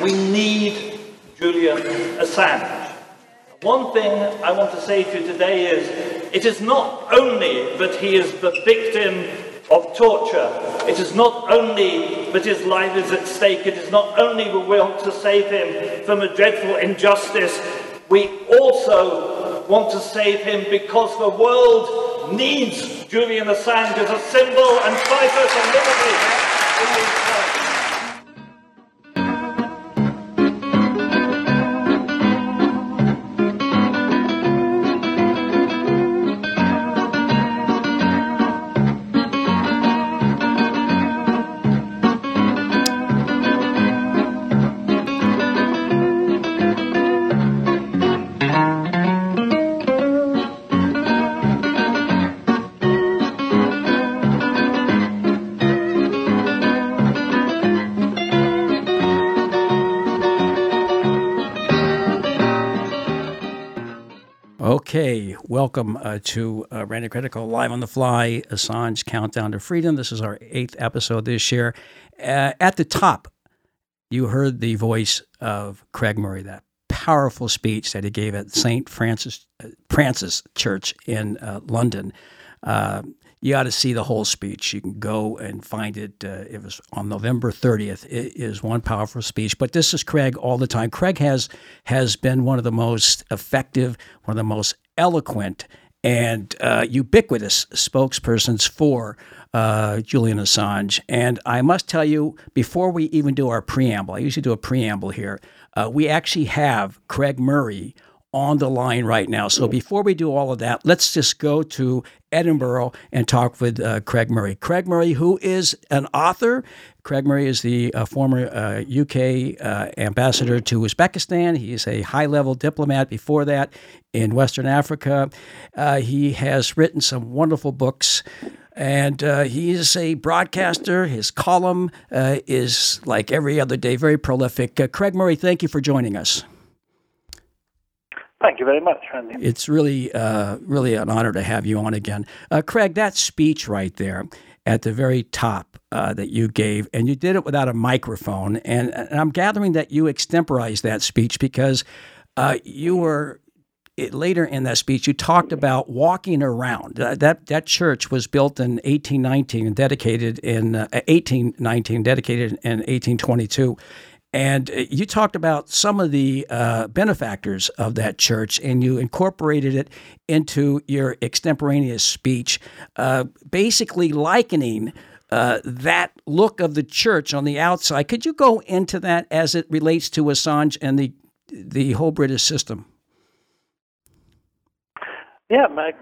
we need Julian Assange. One thing I want to say to you today is it is not only that he is the victim of torture, it is not only that his life is at stake, it is not only we want to save him from a dreadful injustice, we also want to save him because the world needs Julian Assange as a symbol and fighter for liberty Okay, welcome uh, to uh, Randy Credico Live on the Fly, Assange Countdown to Freedom. This is our eighth episode this year. Uh, at the top, you heard the voice of Craig Murray, that powerful speech that he gave at St. Francis, uh, Francis Church in uh, London. Uh, you ought to see the whole speech. You can go and find it. Uh, it was on November 30th. It is one powerful speech. But this is Craig all the time. Craig has has been one of the most effective, one of the most eloquent and uh, ubiquitous spokespersons for uh, Julian Assange. And I must tell you, before we even do our preamble, I usually do a preamble here, uh, we actually have Craig Murray on the line right now. So before we do all of that, let's just go to Edinburgh and talk with uh, Craig Murray. Craig Murray, who is an author. Craig Murray is the uh, former uh, UK uh, ambassador to Uzbekistan. He is a high level diplomat before that in Western Africa. Uh, he has written some wonderful books. And uh, he is a broadcaster. His column is like every other day, very prolific. Craig Murray, thank you for joining us. Thank you very much, Randy. It's really, uh, really an honor to have you on again. Uh, Craig, that speech right there at the very top uh, that you gave, and you did it without a microphone. And, and I'm gathering that you extemporized that speech because uh, you were it, later in that speech, you talked about walking around. Uh, that that church was built in 1819 and dedicated in uh, 1819, dedicated in 1822. And uh, you talked about some of the uh, benefactors of that church, and you incorporated it into your extemporaneous speech, uh, basically likening uh, that look of the church on the outside. Could you go into that as it relates to Assange and the the whole British system? Yeah, Mike,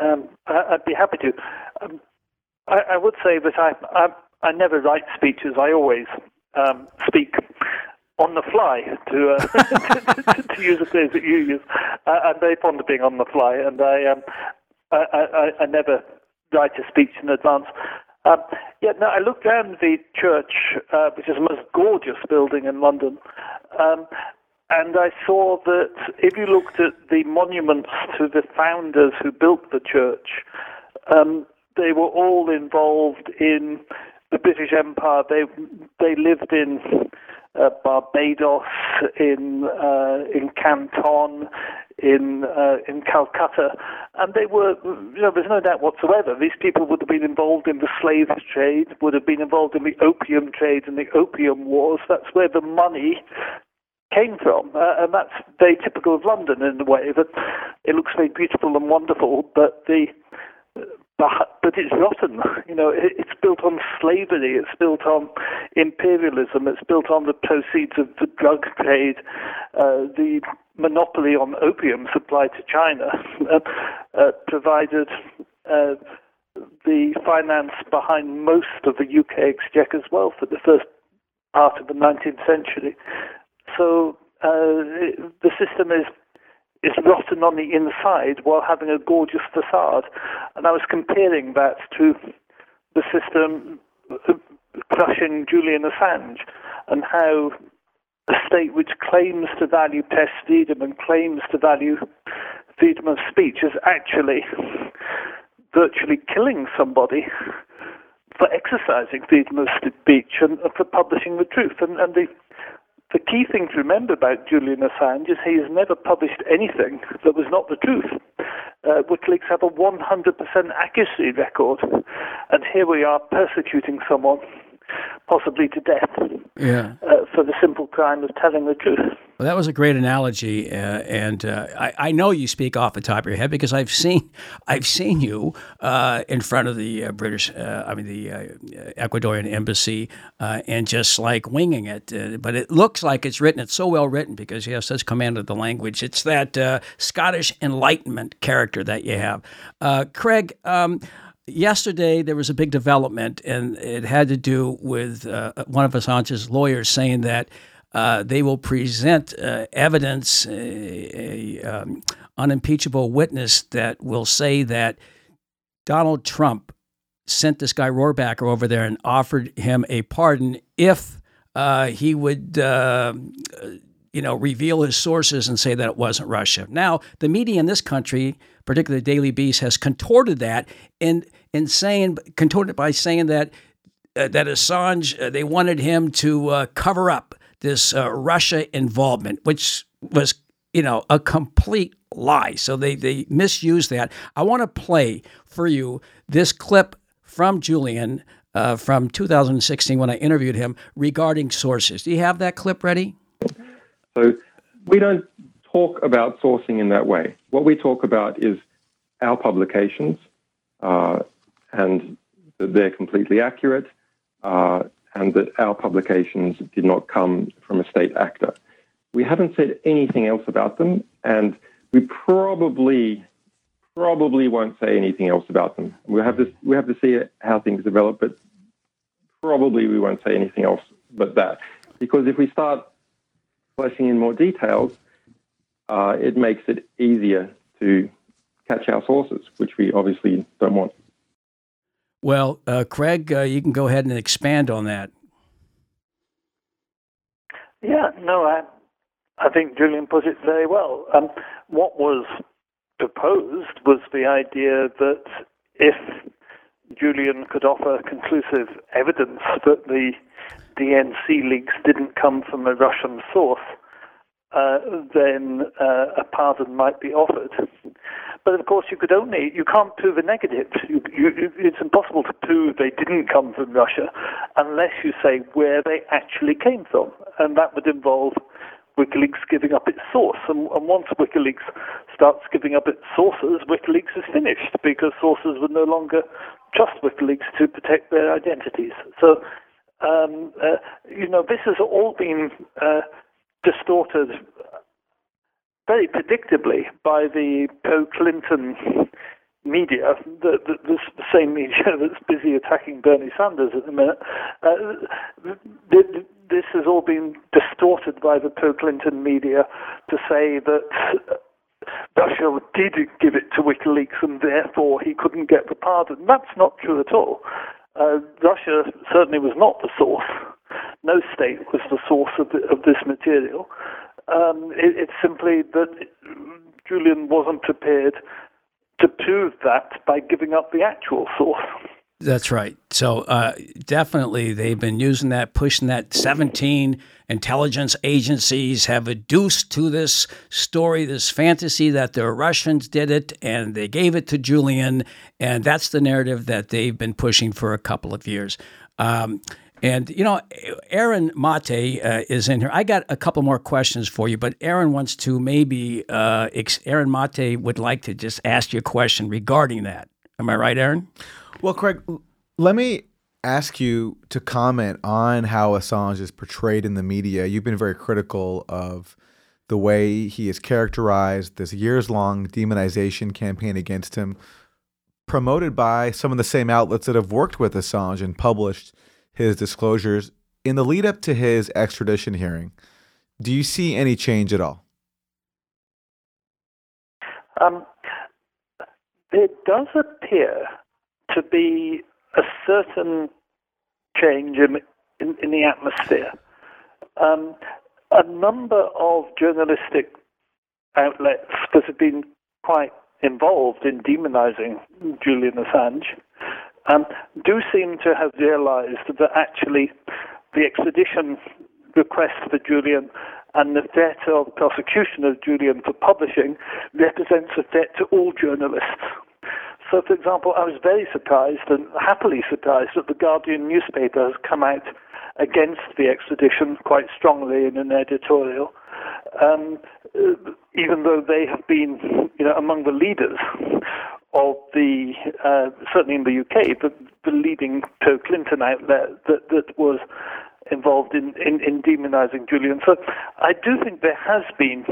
um, I'd be happy to. Um, I, I, would say that I, I, I never write speeches. I always um, speak on the fly, to, uh, to, to, use the phrase that you use. Uh, I'm very fond of being on the fly, and I, um, I, I, I never write a speech in advance. Um, yeah, no, I looked around the church, uh, which is the most gorgeous building in London, um, and I saw that if you looked at the monuments to the founders who built the church, um, they were all involved in the British Empire. They they lived in uh, Barbados, in uh, in Canton, in uh, in Calcutta, and they were. You know, there's no doubt whatsoever. These people would have been involved in the slave trade, would have been involved in the opium trade and the opium wars. That's where the money came from, uh, and that's very typical of London in a way that it looks very beautiful and wonderful, but the but, but it's rotten. You know, it, it's built on slavery. It's built on imperialism. It's built on the proceeds of the drug trade, uh, the monopoly on opium supplied to China, uh, uh, provided uh, the finance behind most of the UK exchequer's wealth at the first part of the 19th century. So uh, the system is is rotten on the inside while having a gorgeous facade. And I was comparing that to the system uh, crushing Julian Assange and how a state which claims to value press freedom and claims to value freedom of speech is actually virtually killing somebody for exercising freedom of speech and for publishing the truth. And, and the the key thing to remember about Julian Assange is he has never published anything that was not the truth. Uh, WikiLeaks have a 100% accuracy record, and here we are persecuting someone, possibly to death, yeah. uh, for the simple crime of telling the truth. Well, that was a great analogy, uh, and uh, I, I, know you speak off the top of your head because I've seen I've seen you uh, in front of the uh, British, uh, I mean the uh, Ecuadorian embassy, and just like winging it. but it looks like it's written. It's so well written because you have such command of the language. It's that Scottish Enlightenment character that you have, Craig. Um, yesterday there was a big development, and it had to do with one of Assange's lawyers saying that uh, they will present uh, evidence, a, a um, unimpeachable witness that will say that Donald Trump sent this guy Rohrabacher over there and offered him a pardon if uh, he would, uh, you know, reveal his sources and say that it wasn't Russia. Now, the media in this country, particularly the Daily Beast, has contorted that in in saying contorted by saying that uh, that Assange they wanted him to cover up this uh, Russia involvement, which was, you know, a complete lie. So they, they misused that. I want to play for you this clip from Julian uh, from 2016 when I interviewed him regarding sources. Do you have that clip ready? So we don't talk about sourcing in that way. What we talk about is our publications, uh, and they're completely accurate. Uh, and that our publications did not come from a state actor. We haven't said anything else about them, and we probably probably won't say anything else about them. We have to we have to see how things develop, but probably we won't say anything else but that because if we start fleshing in more details, uh, it makes it easier to catch our sources, which we obviously don't want. Well, uh, Craig, uh, you can go ahead and expand on that. Yeah, no, I, I think Julian put it very well. Um, what was proposed was the idea that if Julian could offer conclusive evidence that the DNC leaks didn't come from a Russian source, uh, then uh, a pardon might be offered. But of course, you could only you can't prove a negative. You, you, it's impossible to prove they didn't come from Russia unless you say where they actually came from, and that would involve WikiLeaks giving up its source. And, and once WikiLeaks starts giving up its sources, WikiLeaks is finished because sources would no longer trust WikiLeaks to protect their identities. So, um, uh, you know, this has all been uh, distorted very predictably by the pro-Clinton media, the, the, the, same media that's busy attacking Bernie Sanders at the minute. Uh, this has all been distorted by the pro-Clinton media to say that Russia did give it to WikiLeaks and therefore he couldn't get the pardon. That's not true at all. Uh, Russia certainly was not the source. No state was the source of, the, of this material. Um, it, it's simply that Julian wasn't prepared to prove that by giving up the actual source. That's right. So uh, definitely, they've been using that, pushing that. Seventeen intelligence agencies have adduced to this story, this fantasy that the Russians did it and they gave it to Julian, and that's the narrative that they've been pushing for a couple of years. Um, and, you know, Aaron Maté uh, is in here. I got a couple more questions for you, but Aaron wants to maybe, uh, ex- Aaron Maté would like to just ask you a question regarding that. Am I right, Aaron? Well, Craig, let me ask you to comment on how Assange is portrayed in the media. You've been very critical of the way he is characterized, this years long demonization campaign against him, promoted by some of the same outlets that have worked with Assange and published his disclosures in the lead up to his extradition hearing. Do you see any change at all? Um, there does appear to be a certain change in, in, in the atmosphere. Um, a number of journalistic outlets that have been quite involved in demonizing Julian Assange um, do seem to have realized that actually the extradition request for Julian and the threat of prosecution of Julian for publishing represents a threat to all journalists. So, for example, I was very surprised and happily surprised that the Guardian newspaper has come out against the extradition quite strongly in an editorial, um, even though they have been, you know, among the leaders of the uh, certainly in the UK, the, the leading pro-Clinton outlet that that was involved in, in, in demonizing Julian. So I do think there has been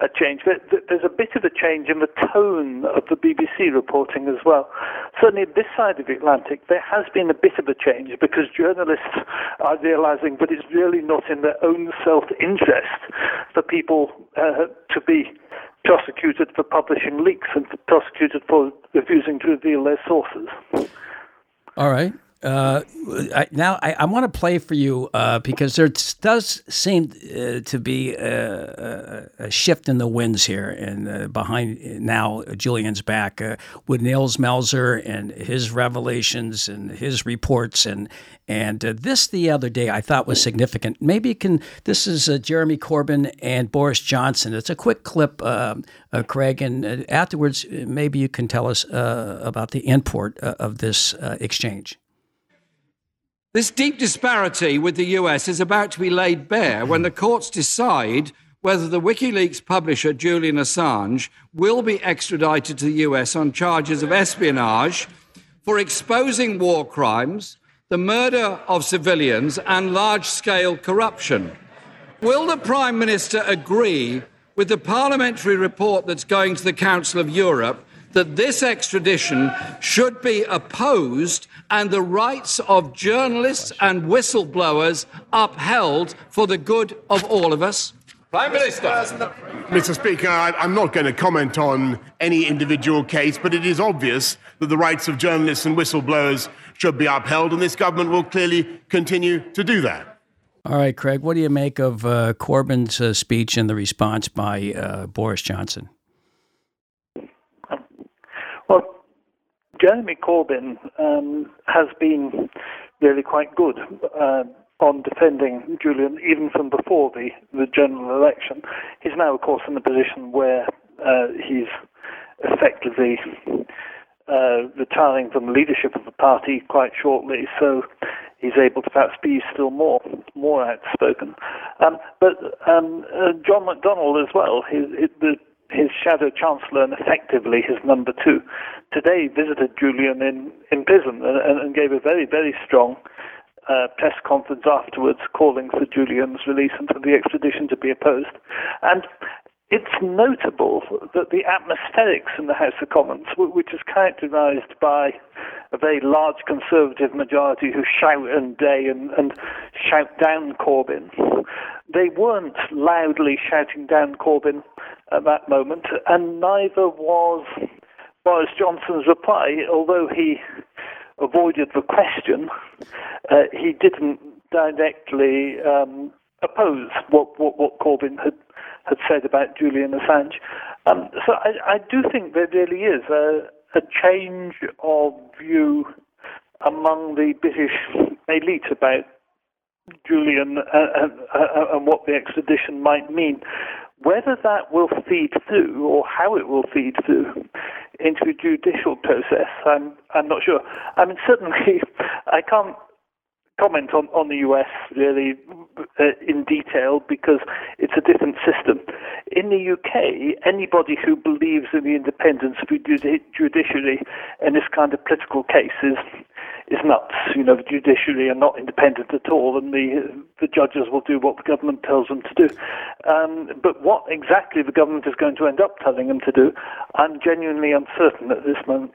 a change. There's a bit of a change in the tone of the BBC reporting as well. Certainly, this side of the Atlantic, there has been a bit of a change because journalists are realizing that it's really not in their own self interest for people uh, to be prosecuted for publishing leaks and prosecuted for refusing to reveal their sources. All right. Uh, I, now I, I want to play for you uh, because there does seem uh, to be a, a, shift in the winds here, and uh, behind now Julian's back uh, with Nils Melzer and his revelations and his reports, and and this the other day I thought was significant. Maybe you can. This is Jeremy Corbyn and Boris Johnson. It's a quick clip, Craig, and afterwards maybe you can tell us about the import of this exchange. This deep disparity with the US is about to be laid bare when the courts decide whether the WikiLeaks publisher Julian Assange will be extradited to the US on charges of espionage for exposing war crimes, the murder of civilians, and large scale corruption. Will the Prime Minister agree with the parliamentary report that's going to the Council of Europe that this extradition should be opposed and the rights of journalists and whistleblowers upheld for the good of all of us? Prime Minister. Mr. Speaker, I'm not going to comment on any individual case, but it is obvious that the rights of journalists and whistleblowers should be upheld, and this government will clearly continue to do that. All right, Craig, what do you make of uh, Corbyn's uh, speech and the response by uh, Boris Johnson? Jeremy Corbyn um, has been really quite good uh, on defending Julian, even from before the, the general election. He's now, of course, in a position where uh, he's effectively uh, retiring from the leadership of the party quite shortly, so he's able to perhaps be still more more outspoken. Um, but um, uh, John McDonnell as well, the his shadow chancellor and effectively his number two, today visited Julian in, in prison and, and gave a very, very strong uh, press conference afterwards calling for Julian's release and for the extradition to be opposed. And it's notable that the atmospherics in the House of Commons, which is characterized by a very large conservative majority who shout and day and, and shout down Corbyn, they weren't loudly shouting down Corbyn at that moment, and neither was Boris Johnson's reply, although he avoided the question, uh, he didn't directly um, oppose what, what, what Corbyn had, had said about Julian Assange. Um, so I, I, do think there really is a, a change of view among the British elite about Julian and, and, and what the extradition might mean. Whether that will feed through or how it will feed through into a judicial process, I'm I'm not sure. I mean, certainly, I can't comment on, on the US really uh, in detail because it's a different system. In the UK, anybody who believes in the independence of the judiciary in this kind of political case is is nuts. You know, the judiciary are not independent at all, and the the judges will do what the government tells them to do. Um, but what exactly the government is going to end up telling them to do, I'm genuinely uncertain at this moment.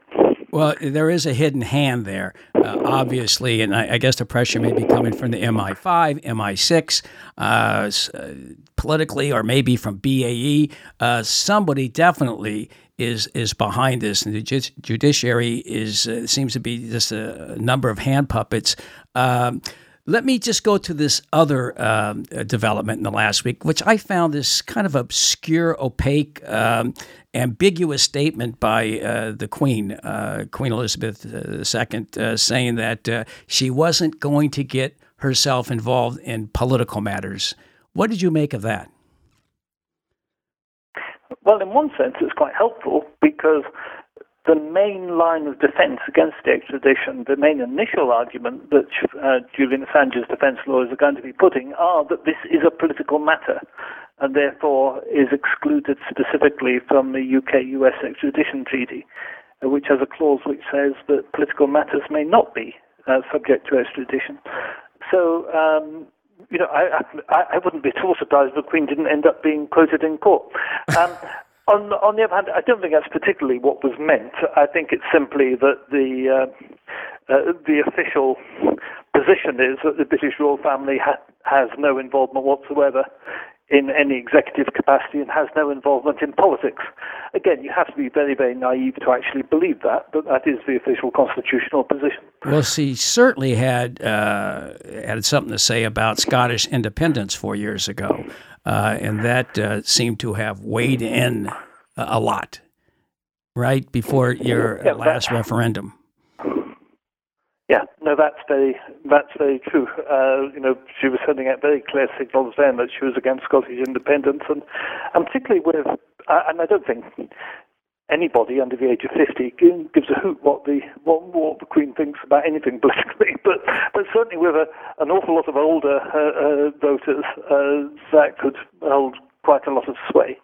Well, there is a hidden hand there, uh, obviously, and I, I, guess the pressure may be coming from the MI5, MI6, uh, uh, politically, or maybe from BAE. Uh, somebody definitely is is behind this, and the judiciary is uh, seems to be just a number of hand puppets. Um, let me just go to this other um, development in the last week, which I found this kind of obscure, opaque, um, ambiguous statement by uh, the Queen, uh, Queen Elizabeth II, uh, uh, saying that uh, she wasn't going to get herself involved in political matters. What did you make of that? Well, in one sense, it's quite helpful because the main line of defense against the extradition, the main initial argument that uh, Julian Assange's defense lawyers are going to be putting are that this is a political matter and therefore is excluded specifically from the UK US extradition treaty, uh, which has a clause which says that political matters may not be uh, subject to extradition. So, um, you know, I, I, I, wouldn't be at all surprised if the Queen didn't end up being quoted in court. Um, on, on the other hand, I don't think that's particularly what was meant. I think it's simply that the uh, uh, the official position is that the British royal family ha- has no involvement whatsoever in any executive capacity and has no involvement in politics. Again, you have to be very, very naive to actually believe that, but that is the official constitutional position. Well, she certainly had uh, had something to say about Scottish independence four years ago, uh, and that uh, seemed to have weighed in a lot, right before your yeah, last referendum. Yeah, no, that's very that's very true. Uh, you know, she was sending out very clear signals then that she was against Scottish independence, and and particularly with, uh, and I don't think anybody under the age of 50 gives a hoot what the what, what the Queen thinks about anything politically, but but certainly with a, an awful lot of older uh, uh, voters, uh, that could hold quite a lot of sway.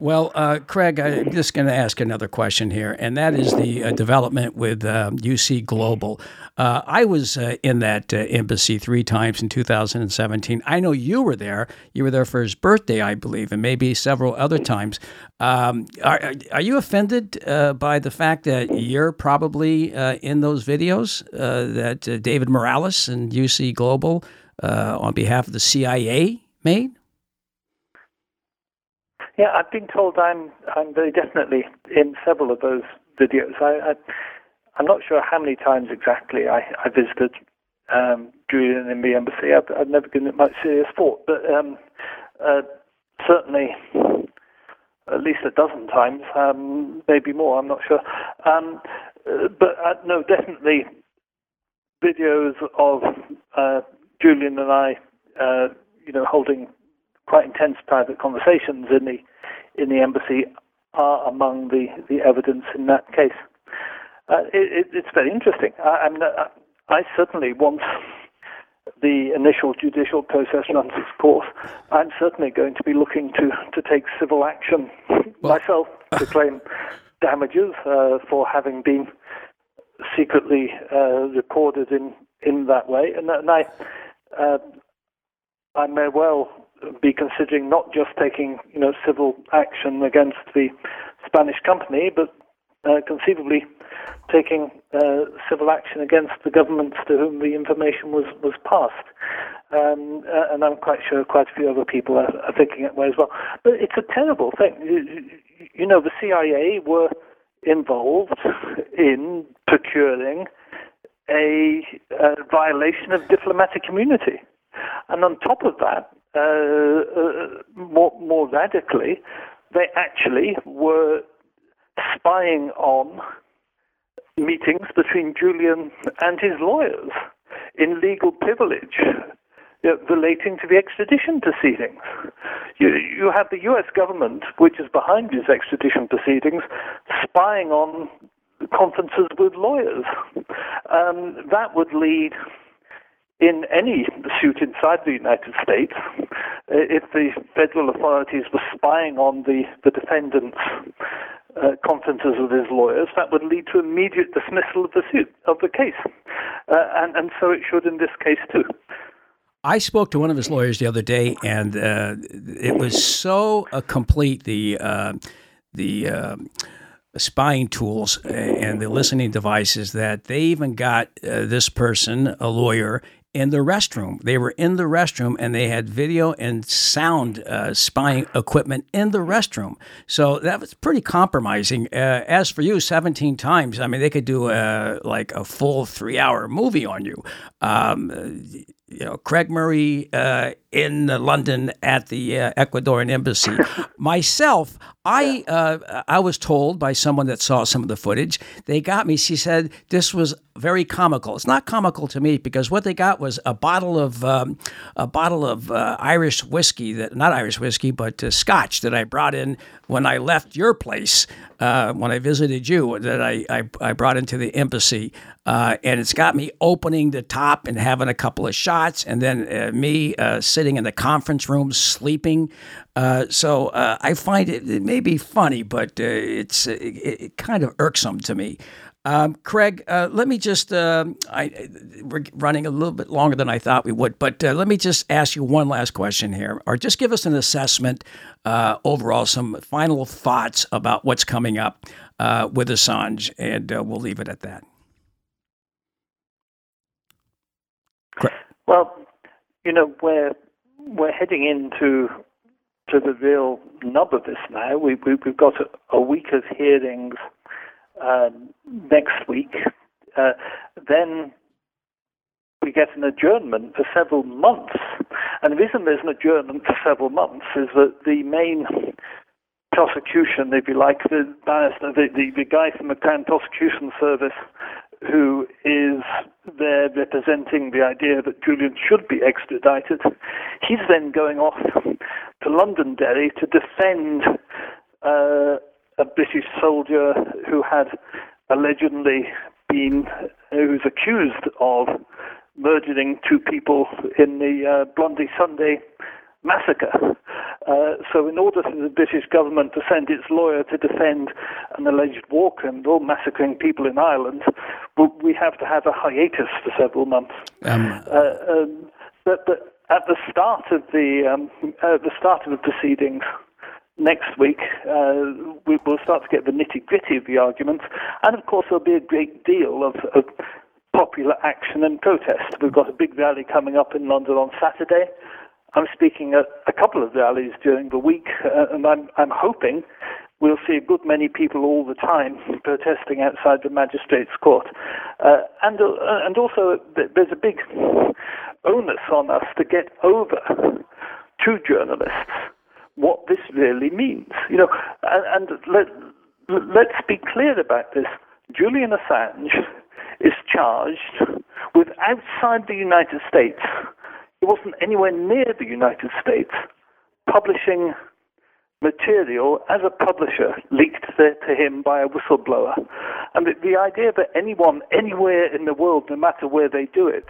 Well, uh, Craig, I'm just going to ask another question here, and that is the uh, development with um, UC Global. Uh, I was uh, in that uh, embassy three times in 2017. I know you were there. You were there for his birthday, I believe, and maybe several other times. Um, are, are you offended uh, by the fact that you're probably in those videos that David Morales and UC Global, on behalf of the CIA, made? Yeah, I've been told I'm I'm very definitely in several of those videos. I, I I'm not sure how many times exactly I, I visited um, Julian in the embassy. I've, I've never given it much serious thought, but um, uh, certainly at least a dozen times, um, maybe more. I'm not sure. Um, uh, but uh, no, definitely videos of uh, Julian and I, uh, you know, holding quite intense private conversations in the in the embassy are among the, the evidence in that case. Uh, it, it, it's very interesting. I, I, mean, uh, I certainly want the initial judicial process runs its course. I'm certainly going to be looking to, to take civil action well, myself to claim damages uh, for having been secretly uh, recorded in, in that way. And, and I, uh, I may well be considering not just taking you know civil action against the Spanish company, but uh, conceivably taking uh, civil action against the governments to whom the information was was passed. Um, uh, and I'm quite sure quite a few other people are, are, thinking that way as well. But it's a terrible thing. You, you know, the CIA were involved in procuring a, a violation of diplomatic immunity. And on top of that, Uh, uh, more, more radically, they actually were spying on meetings between Julian and his lawyers in legal privilege you know, relating to the extradition proceedings. You, you have the US government, which is behind these extradition proceedings, spying on conferences with lawyers. Um, that would lead in any suit inside the United States, uh, if the federal authorities were spying on the, the defendant's uh, conferences with his lawyers, that would lead to immediate dismissal of the suit, of the case. Uh, and, and so it should in this case too. I spoke to one of his lawyers the other day, and uh, it was so uh, complete the uh, the spying tools and the listening devices that they even got this person, a lawyer, in the restroom. They were in the restroom and they had video and sound uh, spying equipment in the restroom. So that was pretty compromising. Uh, as for you, 17 times, I mean, they could do a, like a full three hour movie on you. Um, you know, Craig Murray uh, in London at the uh, Ecuadorian embassy. Myself, I uh, I was told by someone that saw some of the footage. They got me. She said this was very comical. It's not comical to me because what they got was a bottle of um, a bottle of uh, Irish whiskey that not Irish whiskey but uh, Scotch that I brought in when I left your place uh, when I visited you that I, I, I brought into the embassy. Uh, and it's got me opening the top and having a couple of shots, and then uh, me uh, sitting in the conference room sleeping. Uh, so uh, I find it, it may be funny, but it's it, it kind of irksome to me. Um, Craig, uh, let me just, uh, I, we're running a little bit longer than I thought we would, but uh, let me just ask you one last question here, or just give us an assessment uh, overall, some final thoughts about what's coming up uh, with Assange, and uh, we'll leave it at that. Craig. Well, you know, we're, we're heading into to the real nub of this now. We, we, we've got a, a week of hearings um, next week. Uh, then we get an adjournment for several months. And the reason there's an adjournment for several months is that the main prosecution, if you like, the, the, the guy from the Crown Prosecution Service who is there representing the idea that Julian should be extradited, he's then going off to Londonderry to defend uh, a British soldier who had allegedly been, who's accused of murdering two people in the uh, Bloody Sunday massacre. Uh, so, in order for the British government to send its lawyer to defend an alleged war criminal massacring people in Ireland, we have to have a hiatus for several months. Um, uh, um, but, but, at the start of the um, at the start of the proceedings, next week, uh, we, will start to get the nitty gritty of the arguments, and of course, there'll be a great deal of, of, popular action and protest. We've got a big rally coming up in London on Saturday. I'm speaking at a couple of rallies during the week, uh, and I'm, I'm hoping we'll see a good many people all the time protesting outside the magistrates' court. Uh, and, uh, and also, there's a big onus on us to get over to journalists what this really means. You know, and, and let, let's be clear about this. Julian Assange is charged with outside the United States. He wasn't anywhere near the United States publishing material as a publisher leaked to him by a whistleblower. And the, the idea that anyone anywhere in the world, no matter where they do it,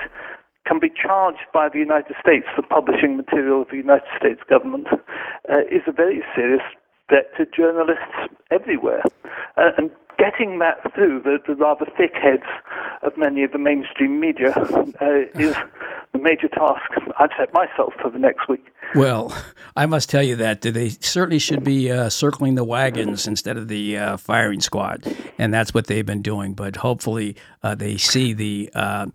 can be charged by the United States for publishing material of the United States government uh, is a very serious threat to journalists everywhere. Uh, and getting that through the, the, rather thick heads of many of the mainstream media uh, is the major task I've set myself for the next week. Well, I must tell you that they certainly should be uh, circling the wagons instead of the uh, firing squad, and that's what they've been doing. But hopefully, uh, they see the uh,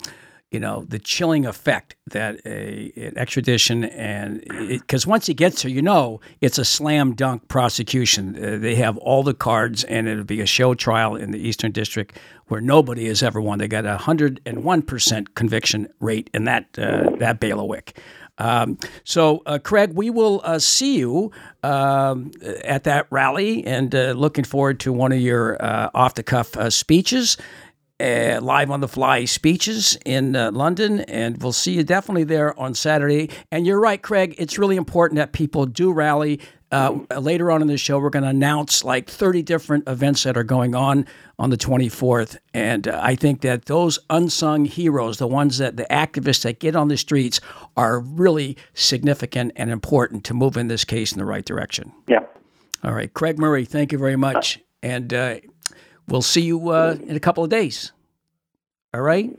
you know the chilling effect that a, an extradition and because once he gets there, you know it's a slam dunk prosecution. Uh, they have all the cards, and it'll be a show trial in the Eastern District where nobody has ever won. They got a hundred and one percent conviction rate in that uh, that bailiwick. Um, so, uh, Craig, we will uh, see you um, at that rally and uh, looking forward to one of your uh, off the cuff uh, speeches uh, live on the fly speeches in uh, London, and we'll see you definitely there on Saturday. And you're right, Craig. It's really important that people do rally. Uh, later on in the show, we're going to announce like 30 different events that are going on on the 24th. And uh, I think that those unsung heroes, the ones that the activists that get on the streets, are really significant and important to move in this case in the right direction. Yeah. All right. Craig Murray, thank you very much. And uh, We'll see you uh, in a couple of days. All right.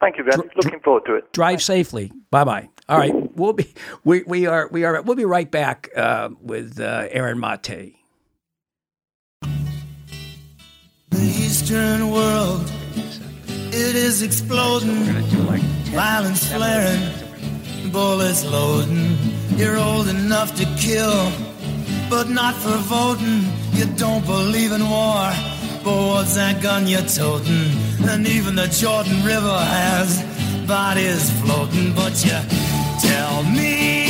Thank you, Ben. Dr- Looking forward to it. Drive safely. Bye bye. All right. We'll be we, we are we are we'll be right back uh, with uh, Aaron Maté. The Eastern world, it is exploding. Violence flaring, bullets loading. You're old enough to kill, but not for voting. You don't believe in war what's that gun you're toting? And even the Jordan River has bodies floating. But you tell me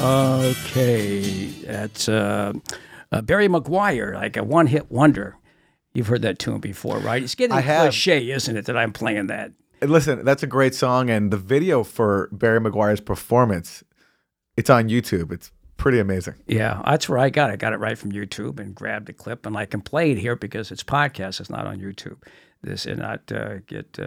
Okay, that's uh, uh, Barry McGuire, like a one-hit wonder. You've heard that tune before, right? It's getting I have. cliche, isn't it, that I'm playing that? And listen, that's a great song, and the video for Barry McGuire's performance, it's on YouTube. It's pretty amazing. Yeah, that's where I got it. I got it right from YouTube and grabbed a clip, and I can play it here because it's podcast. It's not on YouTube. This and not uh, get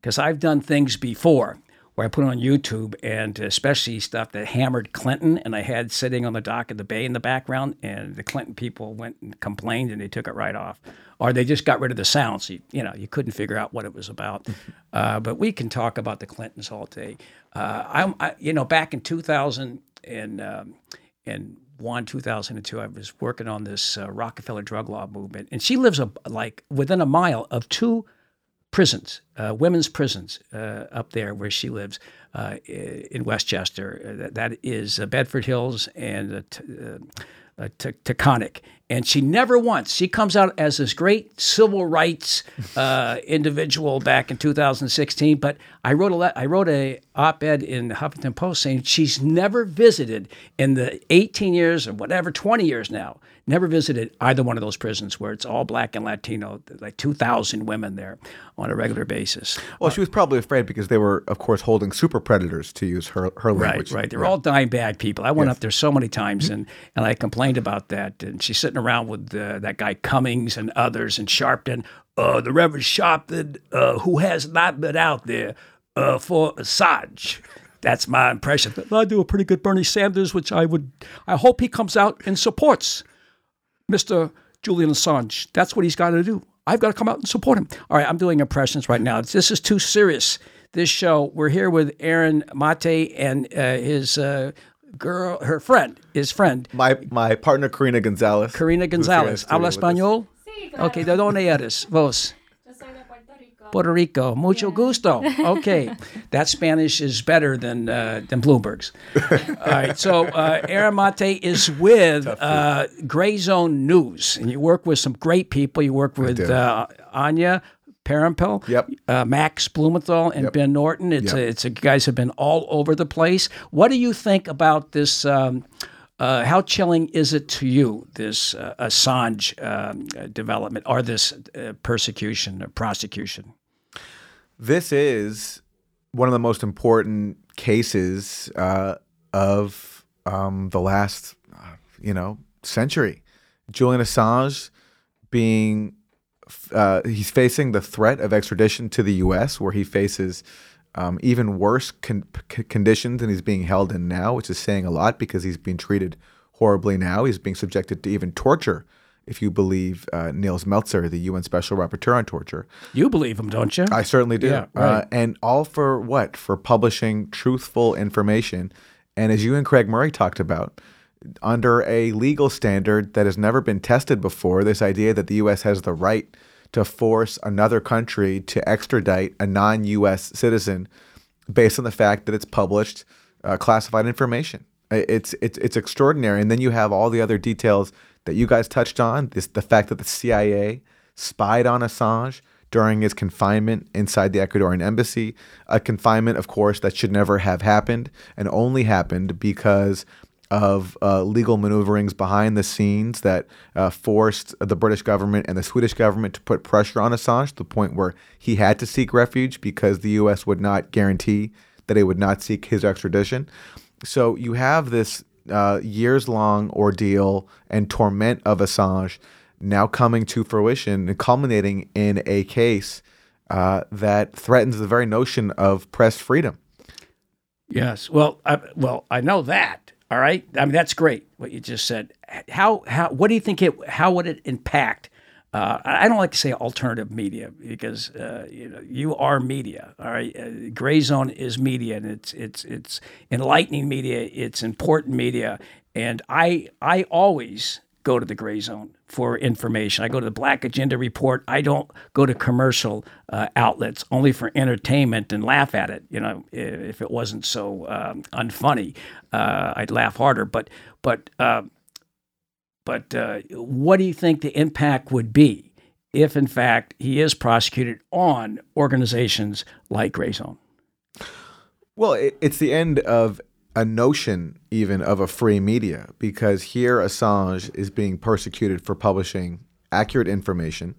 because I've done things before where I put it on YouTube, and especially stuff that hammered Clinton, and I had sitting on the dock of the bay in the background, and the Clinton people went and complained, and they took it right off, or they just got rid of the sounds. You, you know, you couldn't figure out what it was about. uh, but we can talk about the Clintons all day. Uh, I, I, you know, back in 2000 and um, and one 2002 i was working on this uh, rockefeller drug law movement and she lives a, like within a mile of two prisons uh, women's prisons uh, up there where she lives uh, in westchester Uh, that, is uh, bedford hills and uh, Taconic. And she never once, she comes out as this great civil rights uh, individual back in 2016. But I wrote a le- I wrote a op-ed in the Huffington Post saying she's never visited in the 18 years or whatever 20 years now, never visited either one of those prisons where it's all black and Latino, like 2,000 women there on a regular basis. Well, she was probably afraid because they were, of course, holding super predators, to use her, her Right, language. right. They're all dying bad people. I went up there so many times and, and I complained about that. And she's sitting around with uh, that guy Cummings and others and Sharpton, uh, the Reverend Sharpton, uh, who has not been out there uh, for Assange. That's my impression. I do a pretty good Bernie Sanders, which I would, I hope he comes out and supports Mr. Julian Assange. That's what he's got to do. I've got to come out and support him. All right, I'm doing impressions right now. This is too serious. This show, we're here with Aaron Maté and uh, his uh, girl, her friend, his friend, My my partner Karina Gonzalez. Karina who's here in Gonzalez. studio ¿Habla español? Sí, claro. Ok, ¿de dónde eres vos? Yo soy de Puerto Rico. Puerto Rico. Mucho gusto. Okay. that Spanish is better than uh, than Bloomberg's. All right. So uh, Aaron Maté is with uh, Grayzone News, and you work with some great people. You work with uh, Anya Parampil, Yep. uh, Max Blumenthal, and Yep. Ben Norton. It's Yep. a, it's a, guys have been all over the place. What do you think about this? Um, uh, how chilling is it to you, this uh, Assange um, uh, development or this uh, persecution or prosecution? This is one of the most important cases uh, of um, the last, uh, you know, century. Julian Assange being, uh, he's facing the threat of extradition to the U.S., where he faces um, even worse con- c- conditions than he's being held in now, which is saying a lot because he's being treated horribly now. He's being subjected to even torture, if you believe uh, Nils Melzer, the UN Special Rapporteur on Torture. You believe him, don't you? I certainly do. Yeah, right. uh, and all for what? For publishing truthful information. And as you and Craig Murray talked about, under a legal standard that has never been tested before, this idea that the U.S. has the right to force another country to extradite a non U.S. citizen based on the fact that it's published uh, classified information. It's, it's, it's extraordinary. And then you have all the other details that you guys touched on this, the fact that the CIA spied on Assange during his confinement inside the Ecuadorian embassy, a confinement, of course, that should never have happened and only happened because of uh, legal maneuverings behind the scenes that uh, forced the British government and the Swedish government to put pressure on Assange to the point where he had to seek refuge because the U.S. would not guarantee that it would not seek his extradition. So you have this uh, years long ordeal and torment of Assange now coming to fruition and culminating in a case uh, that threatens the very notion of press freedom. Yes. Well, I, well, I know that. All right. I mean, that's great what you just said. How how what do you think it? How would it impact uh, I don't like to say alternative media because uh, you know you are media. All right, uh, Grayzone is media, and it's it's it's enlightening media. It's important media, and I I always go to the Grayzone for information. I go to the Black Agenda Report. I don't go to commercial uh, outlets only for entertainment and laugh at it. You know, if it wasn't so um, unfunny, uh, I'd laugh harder. But but uh, but what do you think the impact would be if, in fact, he is prosecuted on organizations like Grayzone? Well, it, it's the end of a notion even of a free media because here Assange is being persecuted for publishing accurate information.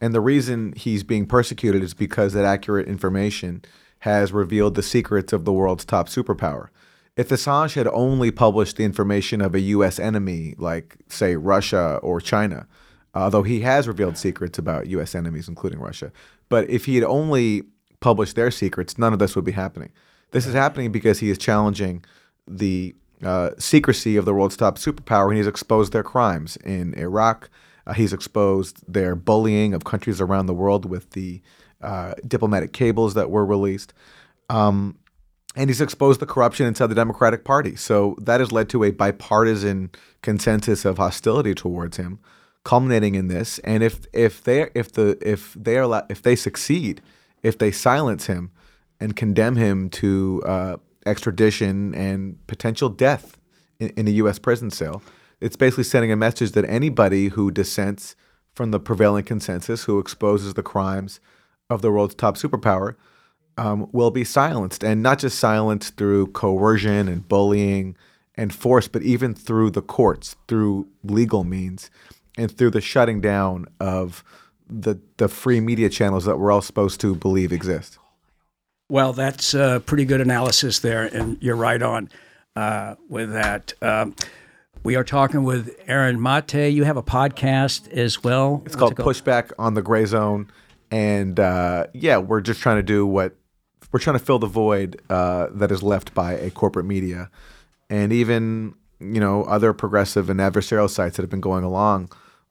And the reason he's being persecuted is because that accurate information has revealed the secrets of the world's top superpower. If Assange had only published the information of a U.S. enemy, like, say, Russia or China, although he has revealed secrets about U.S. enemies, including Russia, but if he had only published their secrets, none of this would be happening. This is happening because he is challenging the uh, secrecy of the world's top superpower and he's exposed their crimes in Iraq. Uh, he's exposed their bullying of countries around the world with the uh, diplomatic cables that were released. Um, and he's exposed the corruption inside the Democratic Party. So that has led to a bipartisan consensus of hostility towards him, culminating in this. And if if they if the if they are if they succeed, if they silence him and condemn him to uh, extradition and potential death in, in a U.S. prison cell, it's basically sending a message that anybody who dissents from the prevailing consensus, who exposes the crimes of the world's top superpower, um, will be silenced, and not just silenced through coercion and bullying and force, but even through the courts, through legal means, and through the shutting down of the the free media channels that we're all supposed to believe exist. Well, that's a pretty good analysis there, and you're right on uh, with that. Um, we are talking with Aaron Maté. You have a podcast as well. It's called, called Pushback on the Grayzone, and uh, yeah, we're just trying to do what we're trying to fill the void uh, that is left by a corporate media, and even you know other progressive and adversarial sites that have been going along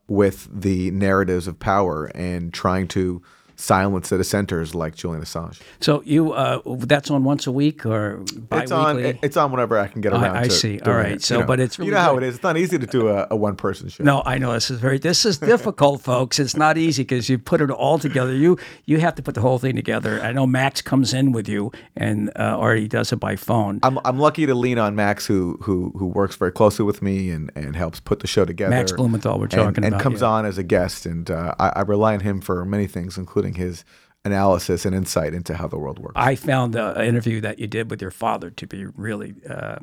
with the narratives of power and trying to silence the dissenters like Julian Assange. So you uh, that's on once a week or bi-weekly? It's on. It's on whenever I can get around. I, I to see. All right. It, so, you know. but it's really you know how it is. It's not easy to do a, a one person show. No, I know this is very this is difficult, folks. It's not easy because you put it all together. You you have to put the whole thing together. I know Max comes in with you, and uh, or he does it by phone. I'm I'm lucky to lean on Max, who who who works very closely with me and and helps put the show together. Max Blumenthal, we're talking and, about, and comes yeah. on as a guest, and uh, I, I rely on him for many things, including his analysis and insight into how the world works. I found the interview that you did with your father to be really uh,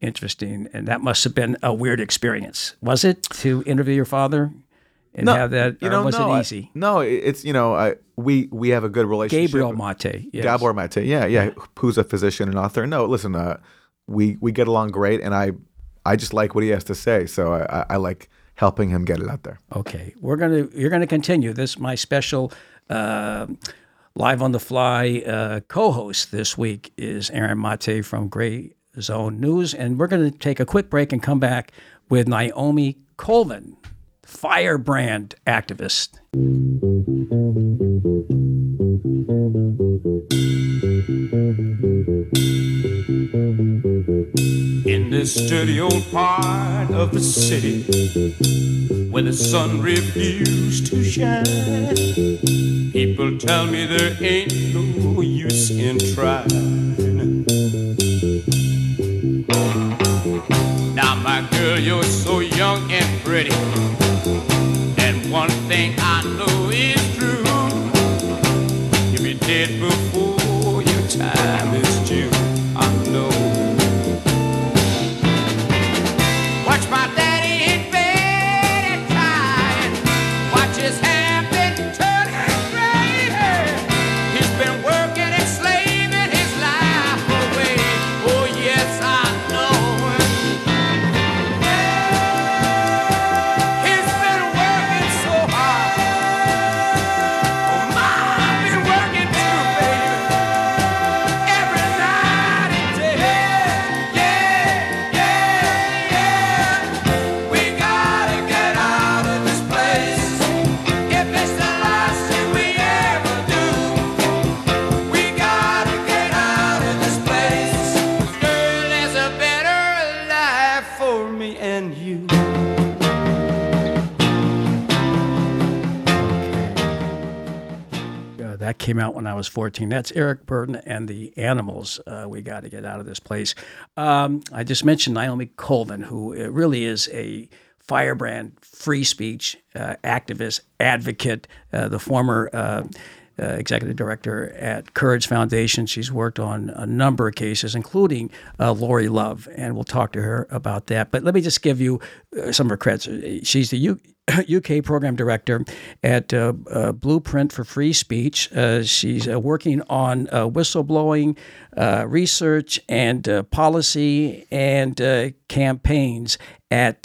interesting, and that must have been a weird experience. Was it to interview your father and no, have that? You know, was no, it I- easy? no, it's you know, I, we we have a good relationship. Gabriel Mate, yes. Gabor Maté, yeah, yeah, who's a physician and author. No, listen, uh, we we get along great, and I I just like what he has to say, so I, I, I like helping him get it out there. Okay, we're gonna you're gonna continue this. My special live on the fly uh, co-host this week is Aaron Maté from Gray Zone News, and we're gonna take a quick break and come back with Naomi Colvin, firebrand activist. In this dirty old part of the city where the sun refused to shine, people tell me there ain't no use in trying. Now, my girl, you're so young and pretty, and one thing I know is true came out when I was 14. That's Eric Burdon and the Animals. Uh, we got to get out of this place. Um, I just mentioned Naomi Colvin, who uh, really is a firebrand free speech uh, activist, advocate, uh, the former. Uh, executive director at Courage Foundation. She's worked on a number of cases, including uh, Lauri Love, and we'll talk to her about that. But let me just give you uh, some of her credits. She's the U- UK program director at uh, uh, Blueprint for Free Speech. Uh, she's uh, working on uh, whistleblowing uh, research and policy and campaigns at